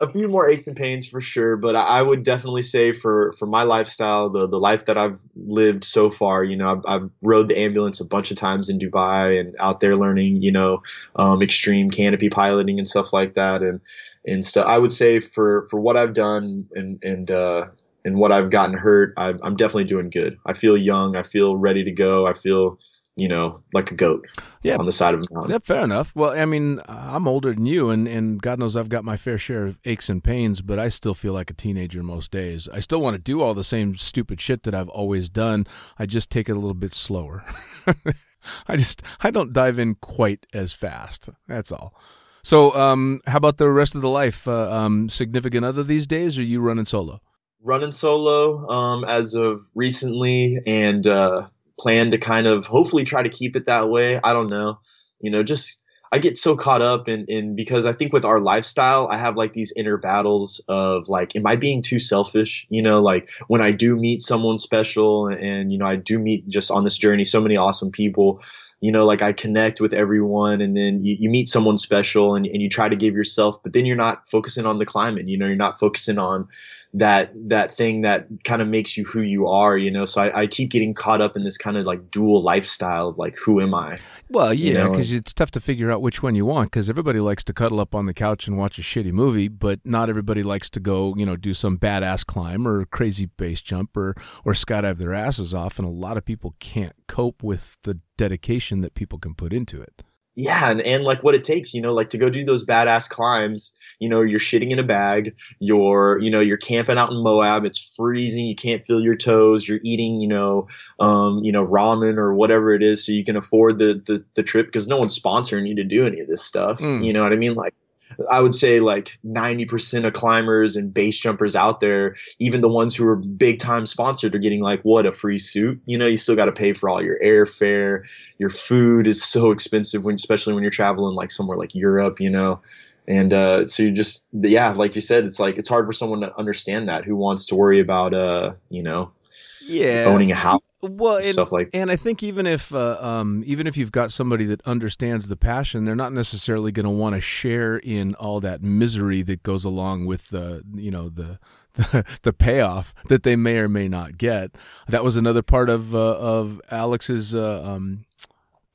A few more aches and pains for sure, but I would definitely say for for my lifestyle, the the life that I've lived so far, you know, I've, I've rode the ambulance a bunch of times in Dubai and out there learning, you know, um, extreme canopy piloting and stuff like that, and and so I would say for for what I've done and and uh, and what I've gotten hurt, I'm, I'm definitely doing good. I feel young. I feel ready to go. I feel you know, like a goat yeah. on the side of a mountain. Yeah, fair enough. Well, I mean, I'm older than you, and, and God knows I've got my fair share of aches and pains, but I still feel like a teenager most days. I still want to do all the same stupid shit that I've always done. I just take it a little bit slower. *laughs* I just I don't dive in quite as fast. That's all. So, um, how about the rest of the life? Uh, um, significant other these days, or you running solo? Running solo um, as of recently, and uh, plan to kind of hopefully try to keep it that way. I don't know. You know, just I get so caught up in in because I think with our lifestyle, I have like these inner battles of like, am I being too selfish? You know, like when I do meet someone special and, you know, I do meet just on this journey so many awesome people, you know, like I connect with everyone and then you, you meet someone special and, and you try to give yourself, but then you're not focusing on the climate, you know, you're not focusing on that that thing that kind of makes you who you are you know so I, I, keep getting caught up in this kind of like dual lifestyle of like who am i well yeah because you know? it's tough to figure out which one you want because everybody likes to cuddle up on the couch and watch a shitty movie but not everybody likes to go you know do some badass climb or crazy base jump or or skydive their asses off and a lot of people can't cope with the dedication that people can put into it yeah and, and like what it takes you know like to go do those badass climbs you know you're shitting in a bag you're you know you're camping out in moab it's freezing you can't feel your toes you're eating you know um, you know ramen or whatever it is so you can afford the the, the trip because no one's sponsoring you to do any of this stuff mm. you know what i mean like I would say like 90% of climbers and base jumpers out there, even the ones who are big time sponsored, are getting like what a free suit. You know, you still got to pay for all your airfare. Your food is so expensive when, especially when you're traveling like somewhere like Europe. You know, and uh, so you just yeah, like you said, it's like it's hard for someone to understand that who wants to worry about uh, you know, yeah, owning a house well and, stuff like and i think even if uh, um, even if you've got somebody that understands the passion they're not necessarily going to want to share in all that misery that goes along with the you know the the, *laughs* the payoff that they may or may not get. That was another part of uh, of alex's uh, um,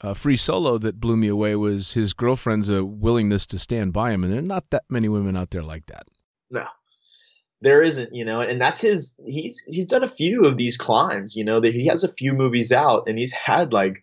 uh, free solo that blew me away was his girlfriend's uh, willingness to stand by him and there are not that many women out there like that. No there isn't, you know, and that's his. He's he's done a few of these climbs, you know. That he has a few movies out, and he's had like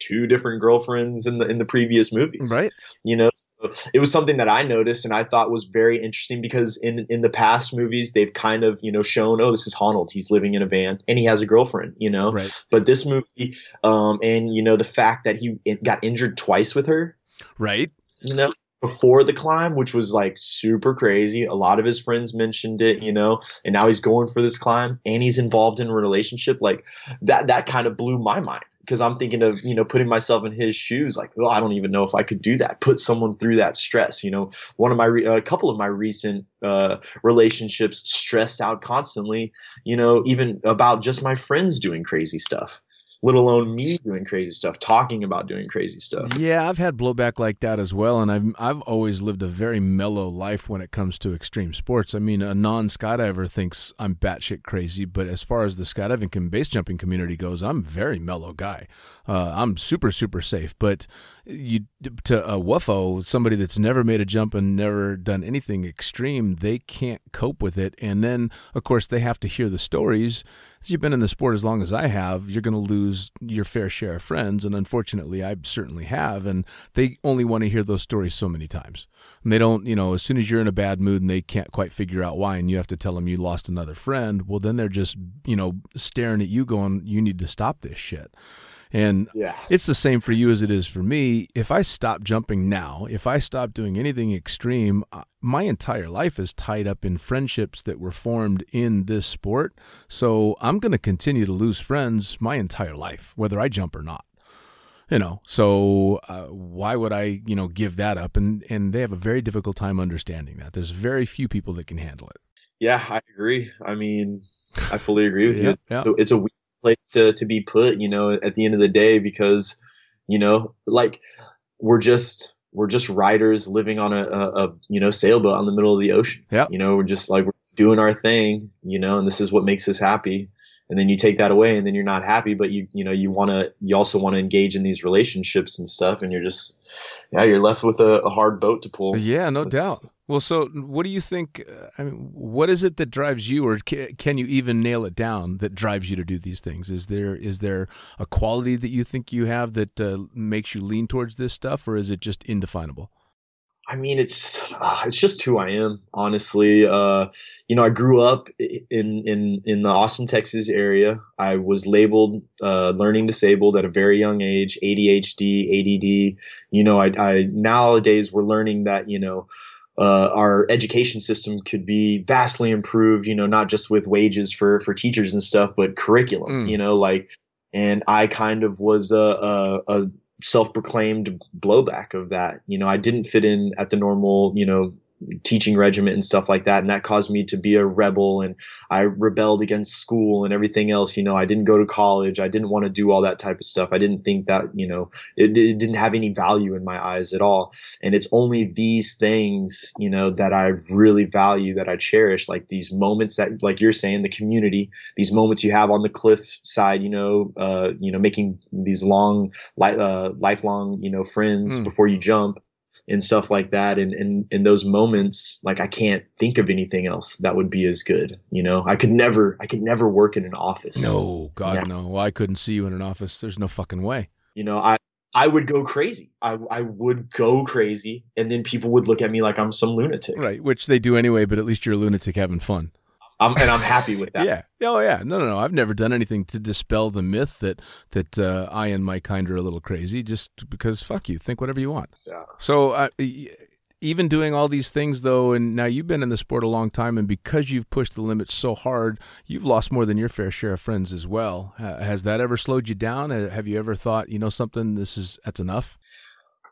two different girlfriends in the in the previous movies. Right. You know, so it was something that I noticed and I thought was very interesting because in in the past movies they've kind of you know shown oh this is Honnold he's living in a van and he has a girlfriend you know. Right. But this movie, um, and you know the fact that he got injured twice with her, Right. you know before the climb which was like super crazy. A lot of his friends mentioned it you know and now he's going for this climb and he's involved in a relationship. Like that that kind of blew my mind because i'm thinking of you know putting myself in his shoes. Like well i don't even know if i could do that put someone through that stress you know. One of my re- a couple of my recent uh, relationships stressed out constantly you know even about just my friends doing crazy stuff let alone me doing crazy stuff talking about doing crazy stuff Yeah, I've had blowback like that as well, and I've I've always lived a very mellow life when it comes to extreme sports. I mean, a non skydiver thinks I'm batshit crazy, but as far as the skydiving and base jumping community goes, I'm a very mellow guy. Uh, I'm super super safe, but you to a wuffo, somebody that's never made a jump and never done anything extreme, they can't cope with it, and then of course they have to hear the stories. As you've been in the sport as long as I have, you're going to lose your fair share of friends, and unfortunately, I certainly have. And they only want to hear those stories so many times. And they don't, you know, as soon as you're in a bad mood and they can't quite figure out why, and you have to tell them you lost another friend, well, then they're just, you know, staring at you, going, "You need to stop this shit." And yeah it's the same for you as it is for me. If I stop jumping now, if I stop doing anything extreme, uh, my entire life is tied up in friendships that were formed in this sport. So I'm going to continue to lose friends my entire life, whether I jump or not. You know, so uh, why would I, you know, give that up? And and they have a very difficult time understanding that. There's very few people that can handle it. Yeah, I agree. I mean, I fully agree with Yeah, you. yeah. So it's a weird place to to be put, you know, at the end of the day because, you know, like we're just we're just riders living on a, a, a you know sailboat on the middle of the ocean. Yeah. You know, we're just like we're doing our thing, you know, and this is what makes us happy. And then you take that away and then you're not happy, but you you know, you wanna you also want to engage in these relationships and stuff and you're just yeah, you're left with a, a hard boat to pull. Yeah, no That's- doubt. Well, so what do you think? I mean, what is it that drives you, or can you even nail it down that drives you to do these things? Is there is there a quality that you think you have that uh, makes you lean towards this stuff, or is it just indefinable? I mean, it's uh, it's just who I am, honestly. Uh, you know, I grew up in in in the Austin, Texas area. I was labeled uh, learning disabled at a very young age, ADHD, ADD. You know, I, I nowadays we're learning that you know. Uh, our education system could be vastly improved, you know, not just with wages for for teachers and stuff, but curriculum, Mm. you know, like, and I kind of was a, a, a self-proclaimed blowback of that. You know, I didn't fit in at the normal, you know, teaching regiment and stuff like that and that caused me to be a rebel and I rebelled against school and everything else you know I didn't go to college I didn't want to do all that type of stuff I didn't think that you know it, it didn't have any value in my eyes at all and it's only these things you know that I really value that I cherish like these moments that like you're saying the community these moments you have on the cliff side you know uh you know making these long li- uh, lifelong you know friends Mm. before you jump and stuff like that and and in those moments like i can't think of anything else that would be as good you know i could never i could never work in an office No, God, Yeah. no. Well, I couldn't see you in an office. There's no fucking way. you know i i would go crazy i i would go crazy and then people would look at me like i'm some lunatic Right, which they do anyway. But at least you're a lunatic having fun. I'm, and i'm happy with that Yeah. Oh, yeah. No, no, no. I've never done anything to dispel the myth that that uh, I and my kind are a little crazy. Just because, fuck you. Think whatever you want. Yeah. So, uh, even doing all these things, though, and now you've been in the sport a long time, and because you've pushed the limits so hard, you've lost more than your fair share of friends as well. Uh, has that ever slowed you down? Have you ever thought, you know, something? This is that's enough.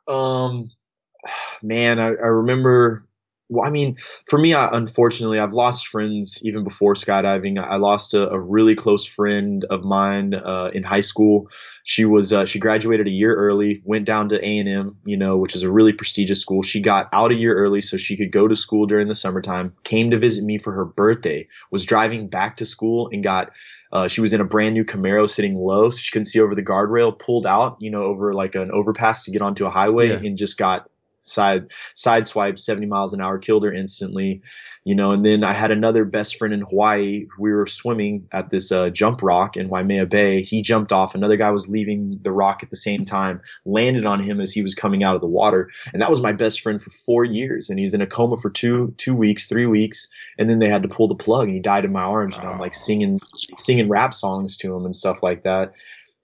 Um, *sighs* man, I, I remember. Well, I mean, for me, I, unfortunately, I've lost friends even before skydiving. I lost a, a really close friend of mine uh, in high school. She was uh, she graduated a year early, went down to A and M, you know, which is a really prestigious school. She got out a year early so she could go to school during the summertime. Came to visit me for her birthday. Was driving back to school and got uh, she was in a brand new Camaro sitting low, so she couldn't see over the guardrail. Pulled out, you know, over like an overpass to get onto a highway, Yeah. and just got side side swipe 70 miles an hour, killed her instantly. You know, and then I had another best friend in Hawaii. We were swimming at this uh, jump rock in Waimea Bay. He jumped off. Another guy was leaving the rock at the same time, landed on him as he was coming out of the water. And that was my best friend for four years. And he's in a coma for two two weeks, three weeks. And then they had to pull the plug and he died in my arms. And I'm like singing singing rap songs to him and stuff like that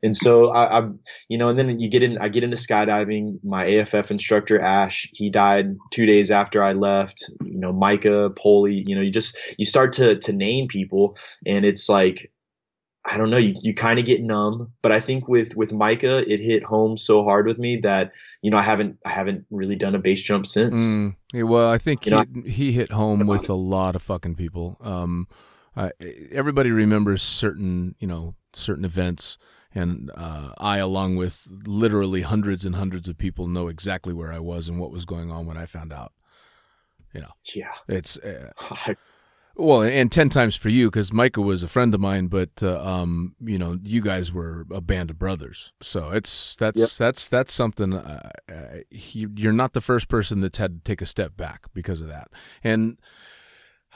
and so I, I, you know, and then you get in. I get into skydiving. My AFF instructor Ash, he died two days after I left. You know, Micah, Polli. You know, you just you start to to name people, and it's like, I don't know. You you kind of get numb. But I think with with Micah, it hit home so hard with me that you know I haven't I haven't really done a base jump since. Mm, yeah, well, I think you he, know, he hit home with a lot of fucking people. Um, everybody remembers certain you know certain events and uh, I, along with literally hundreds and hundreds of people, know exactly where I was and what was going on when I found out. You know, yeah, it's uh, *laughs* well, and ten times for you because Micah was a friend of mine, but uh, um, you know, you guys were a band of brothers, so it's that's yep. that's that's something. Uh, uh, he, you're not the first person that's had to take a step back because of that, and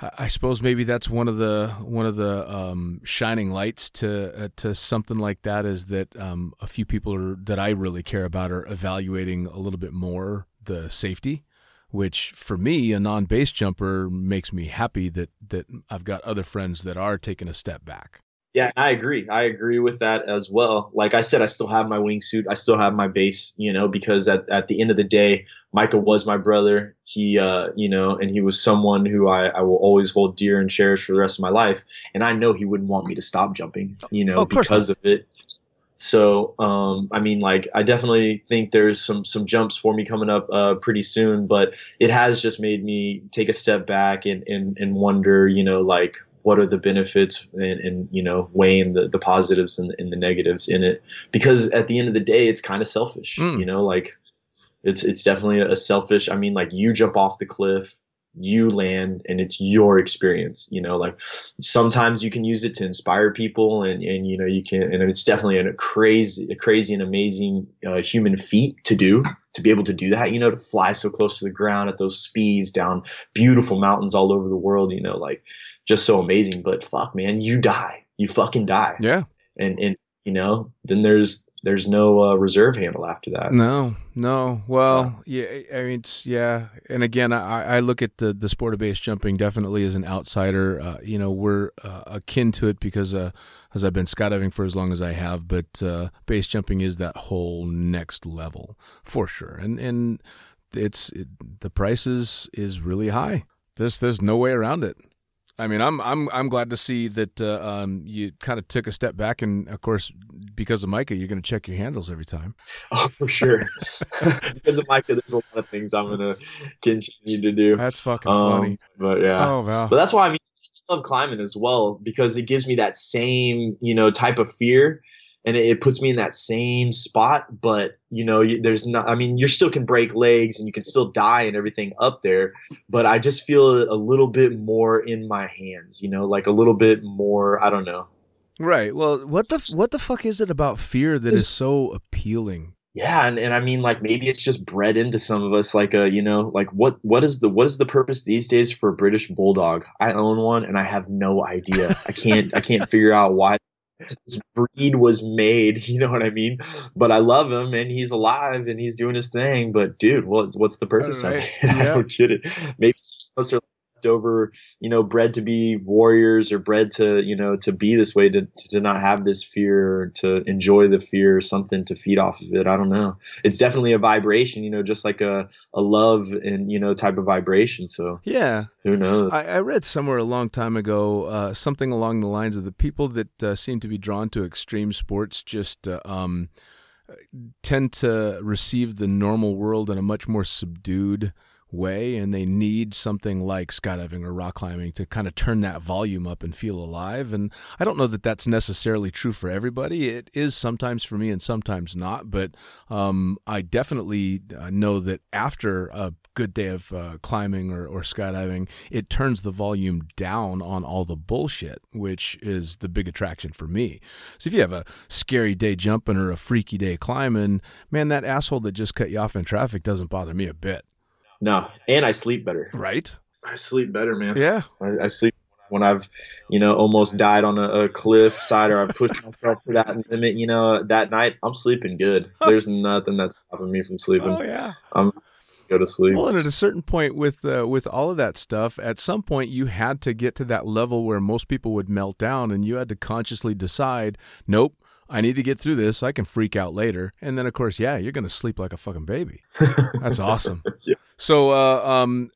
I suppose maybe that's one of the one of the um, shining lights to uh, to something like that is that um, a few people are, that I really care about are evaluating a little bit more the safety, which for me, a non base jumper, makes me happy that that I've got other friends that are taking a step back. Yeah, I agree. I agree with that as well. Like I said, I still have my wingsuit. I still have my base, you know, because at, at the end of the day, Michael was my brother. He, uh, you know, and he was someone who I, I will always hold dear and cherish for the rest of my life. And I know he wouldn't want me to stop jumping, you know, oh, because of it. So, um, I mean, like, I definitely think there's some some jumps for me coming up uh, pretty soon, but it has just made me take a step back and and, and wonder, you know, like what are the benefits and, and you know weighing the, the positives and, and, the negatives in it because at the end of the day it's kind of selfish mm. you know like it's it's definitely a selfish i mean like you jump off the cliff you land and it's your experience you know like sometimes you can use it to inspire people and and you know you can and it's definitely a crazy a crazy and amazing uh, human feat to do to be able to do that you know to fly so close to the ground at those speeds down beautiful mountains all over the world you know like just so amazing. But fuck, man, you die. You fucking die. Yeah. And and you know, then there's there's no uh, reserve handle after that. No, no. Well, yeah. I mean, it's, yeah. And again, I, I look at the the sport of base jumping definitely as an outsider. Uh, you know, we're uh, akin to it because uh, as I've been skydiving for as long as I have, but uh, base jumping is that whole next level for sure. And and it's it, the price is is really high. There's there's no way around it. I mean, I'm I'm I'm glad to see that uh, um, you kind of took a step back, and of course, because of Micah, you're going to check your handles every time. *laughs* Oh, for sure. *laughs* because of Micah, there's a lot of things I'm going to continue to do. That's fucking um, funny. But yeah. Oh wow. But that's why I mean, I love climbing as well because it gives me that same you know type of fear and it, puts me in that same spot but you know there's not i mean you still can break legs and you can still die and everything up there but i just feel a little bit more in my hands you know like a little bit more i don't know. Right. Well what the what the fuck is it about fear that is so appealing? Yeah and, and i mean like maybe it's just bred into some of us like a you know like what what is the what is the purpose these days for a british bulldog? I own one and i have no idea. I can't i can't figure out why this breed was made. *laughs* You know what I mean? But I love him, and he's alive, and he's doing his thing. But dude, what's what's the purpose right. of it? *laughs* Yeah. I don't get it. Maybe some of us are over you know bred to be warriors or bred to you know to be this way to, to not have this fear to enjoy the fear something to feed off of it. I don't know. It's definitely a vibration you know just like a, a love and you know type of vibration. So yeah. who knows? I, I read somewhere a long time ago uh, something along the lines of the people that uh, seem to be drawn to extreme sports just uh, um, tend to receive the normal world in a much more subdued way and they need something like skydiving or rock climbing to kind of turn that volume up and feel alive and i don't know that that's necessarily true for everybody. It is sometimes for me and sometimes not but um, i definitely uh, know that after a good day of uh, climbing or, or skydiving it turns the volume down on all the bullshit which is the big attraction for me. So if you have a scary day jumping or a freaky day climbing man that asshole that just cut you off in traffic doesn't bother me a bit No, and I sleep better. Right? I sleep better, man. Yeah. I, I sleep when I've, you know, almost died on a, a cliff side or I pushed *laughs* myself to that limit. You know, that night I'm sleeping good. *laughs* There's nothing that's stopping me from sleeping. Oh yeah. I'm go to sleep. Well, and at a certain point with uh, with all of that stuff, at some point you had to get to that level where most people would melt down, and you had to consciously decide, nope. I need to get through this. I can freak out later, and then of course, yeah, you're gonna sleep like a fucking baby. That's awesome. *laughs* Yeah. So, uh, um,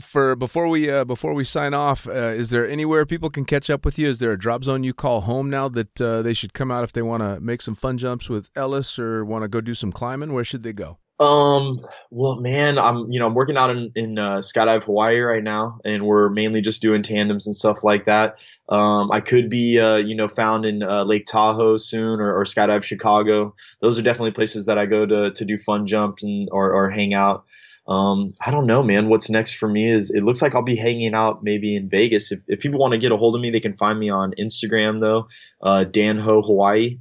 for before we uh, before we sign off, uh, is there anywhere people can catch up with you? Is there a drop zone you call home now that uh, they should come out if they want to make some fun jumps with Ellis or want to go do some climbing? Where should they go? Um, well, man, I'm you know I'm working out in in uh, Skydive Hawaii right now, and we're mainly just doing tandems and stuff like that. Um, I could be uh, you know found in uh, Lake Tahoe soon or, or Skydive Chicago. Those are definitely places that I go to to do fun jumps and or, or hang out. Um, I don't know, man. What's next for me is it looks like I'll be hanging out maybe in Vegas. If, if people want to get a hold of me, they can find me on Instagram though, uh, Dan Ho Hawaii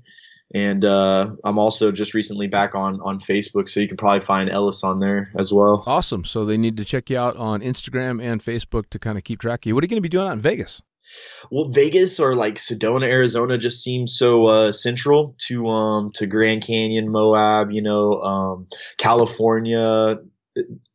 and uh, I'm also just recently back on on Facebook, so you can probably find Ellis on there as well. Awesome. So they need to check you out on Instagram and Facebook to kind of keep track of you. What are you going to be doing out in Vegas? Well, Vegas or like Sedona, Arizona, just seems so uh, central to um to Grand Canyon, Moab, you know, um, California,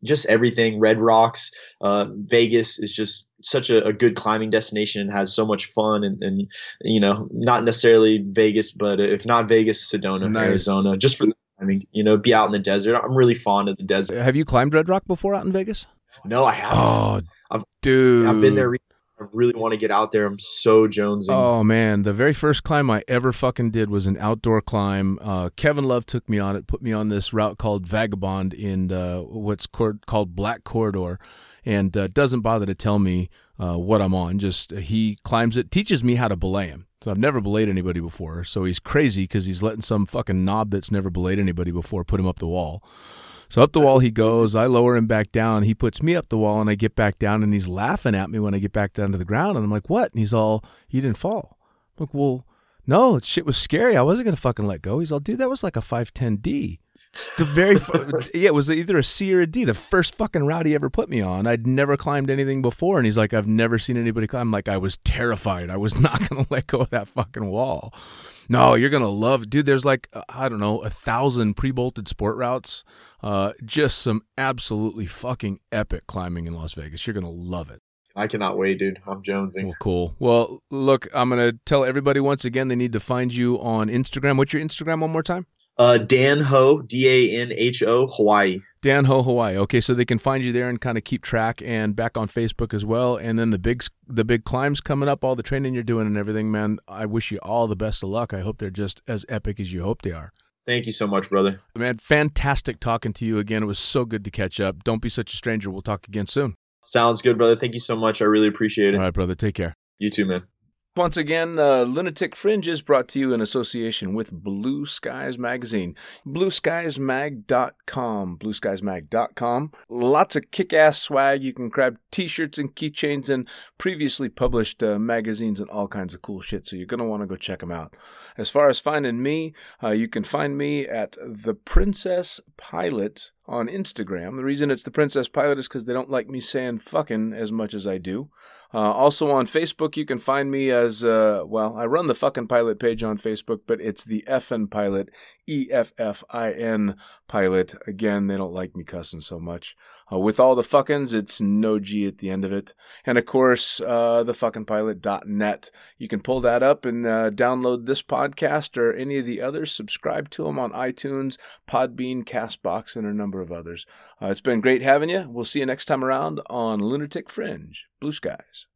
just everything. Red Rocks, uh, Vegas is just such a, a, good climbing destination and has so much fun and, and you know not necessarily Vegas, but if not Vegas, Sedona, nice. Arizona, just for the climbing. You know, be out in the desert. I'm really fond of the desert. Have you climbed Red Rock before out in Vegas? No, I haven't. Oh, I've, dude, I've been there. I really want to get out there. I'm so jonesing. Oh man, the very first climb I ever fucking did was an outdoor climb. Uh, Kevin Love took me on it, put me on this route called Vagabond in uh, what's called Black Corridor, and uh, doesn't bother to tell me uh, what I'm on. Just uh, he climbs it, teaches me how to belay him. So I've never belayed anybody before. So he's crazy because he's letting some fucking knob that's never belayed anybody before put him up the wall. So up the wall he goes. I lower him back down. He puts me up the wall, and I get back down, and he's laughing at me when I get back down to the ground. And I'm like, "What?" And he's all, "He didn't fall." I'm like, "Well, no, shit was scary. I wasn't gonna fucking let go." He's all, "Dude, that was like a 510 D." the very *laughs* yeah, it was either a C or a D. The first fucking route he ever put me on. I'd never climbed anything before, and he's like, "I've never seen anybody climb." Like I was terrified. I was *laughs* not gonna let go of that fucking wall. No, you're gonna love, dude. There's like uh, I don't know a thousand pre-bolted sport routes. Uh, just some absolutely fucking epic climbing in Las Vegas. You're gonna love it. I cannot wait, dude. I'm jonesing. Well, cool. Well, look, I'm gonna tell everybody once again they need to find you on Instagram. What's your Instagram one more time? Uh, Dan Ho, D A N H O, Hawaii. Dan Ho Hawaii. Okay, so they can find you there and kind of keep track, and back on Facebook as well. And then the big the big climbs coming up, all the training you're doing and everything, man. I wish you all the best of luck. I hope they're just as epic as you hope they are. Thank you so much, brother. Man, fantastic talking to you again. It was so good to catch up. Don't be such a stranger. We'll talk again soon. Sounds good, brother. Thank you so much. I really appreciate it. All right, brother. Take care. You too, man. Once again, uh, Lunatic Fringe is brought to you in association with Blue Skies Magazine. BlueSkiesMag.com. BlueSkiesMag.com. Lots of kick ass swag. You can grab t shirts and keychains and previously published uh, magazines and all kinds of cool shit. So you're going to want to go check them out. As far as finding me, uh, you can find me at The Princess Pilot on Instagram. The reason it's The Princess Pilot is because they don't like me saying fucking as much as I do. Uh, also on Facebook, you can find me as, uh, well, I run the fucking pilot page on Facebook, but it's the FN pilot, E F F I N pilot. Again, they don't like me cussing so much. Uh, with all the fuckins, it's no G at the end of it. And of course, uh, thefuckingpilot.net. You can pull that up and uh, download this podcast or any of the others. Subscribe to them on iTunes, Podbean, Castbox, and a number of others. Uh, it's been great having you. We'll see you next time around on Lunatic Fringe. Blue skies.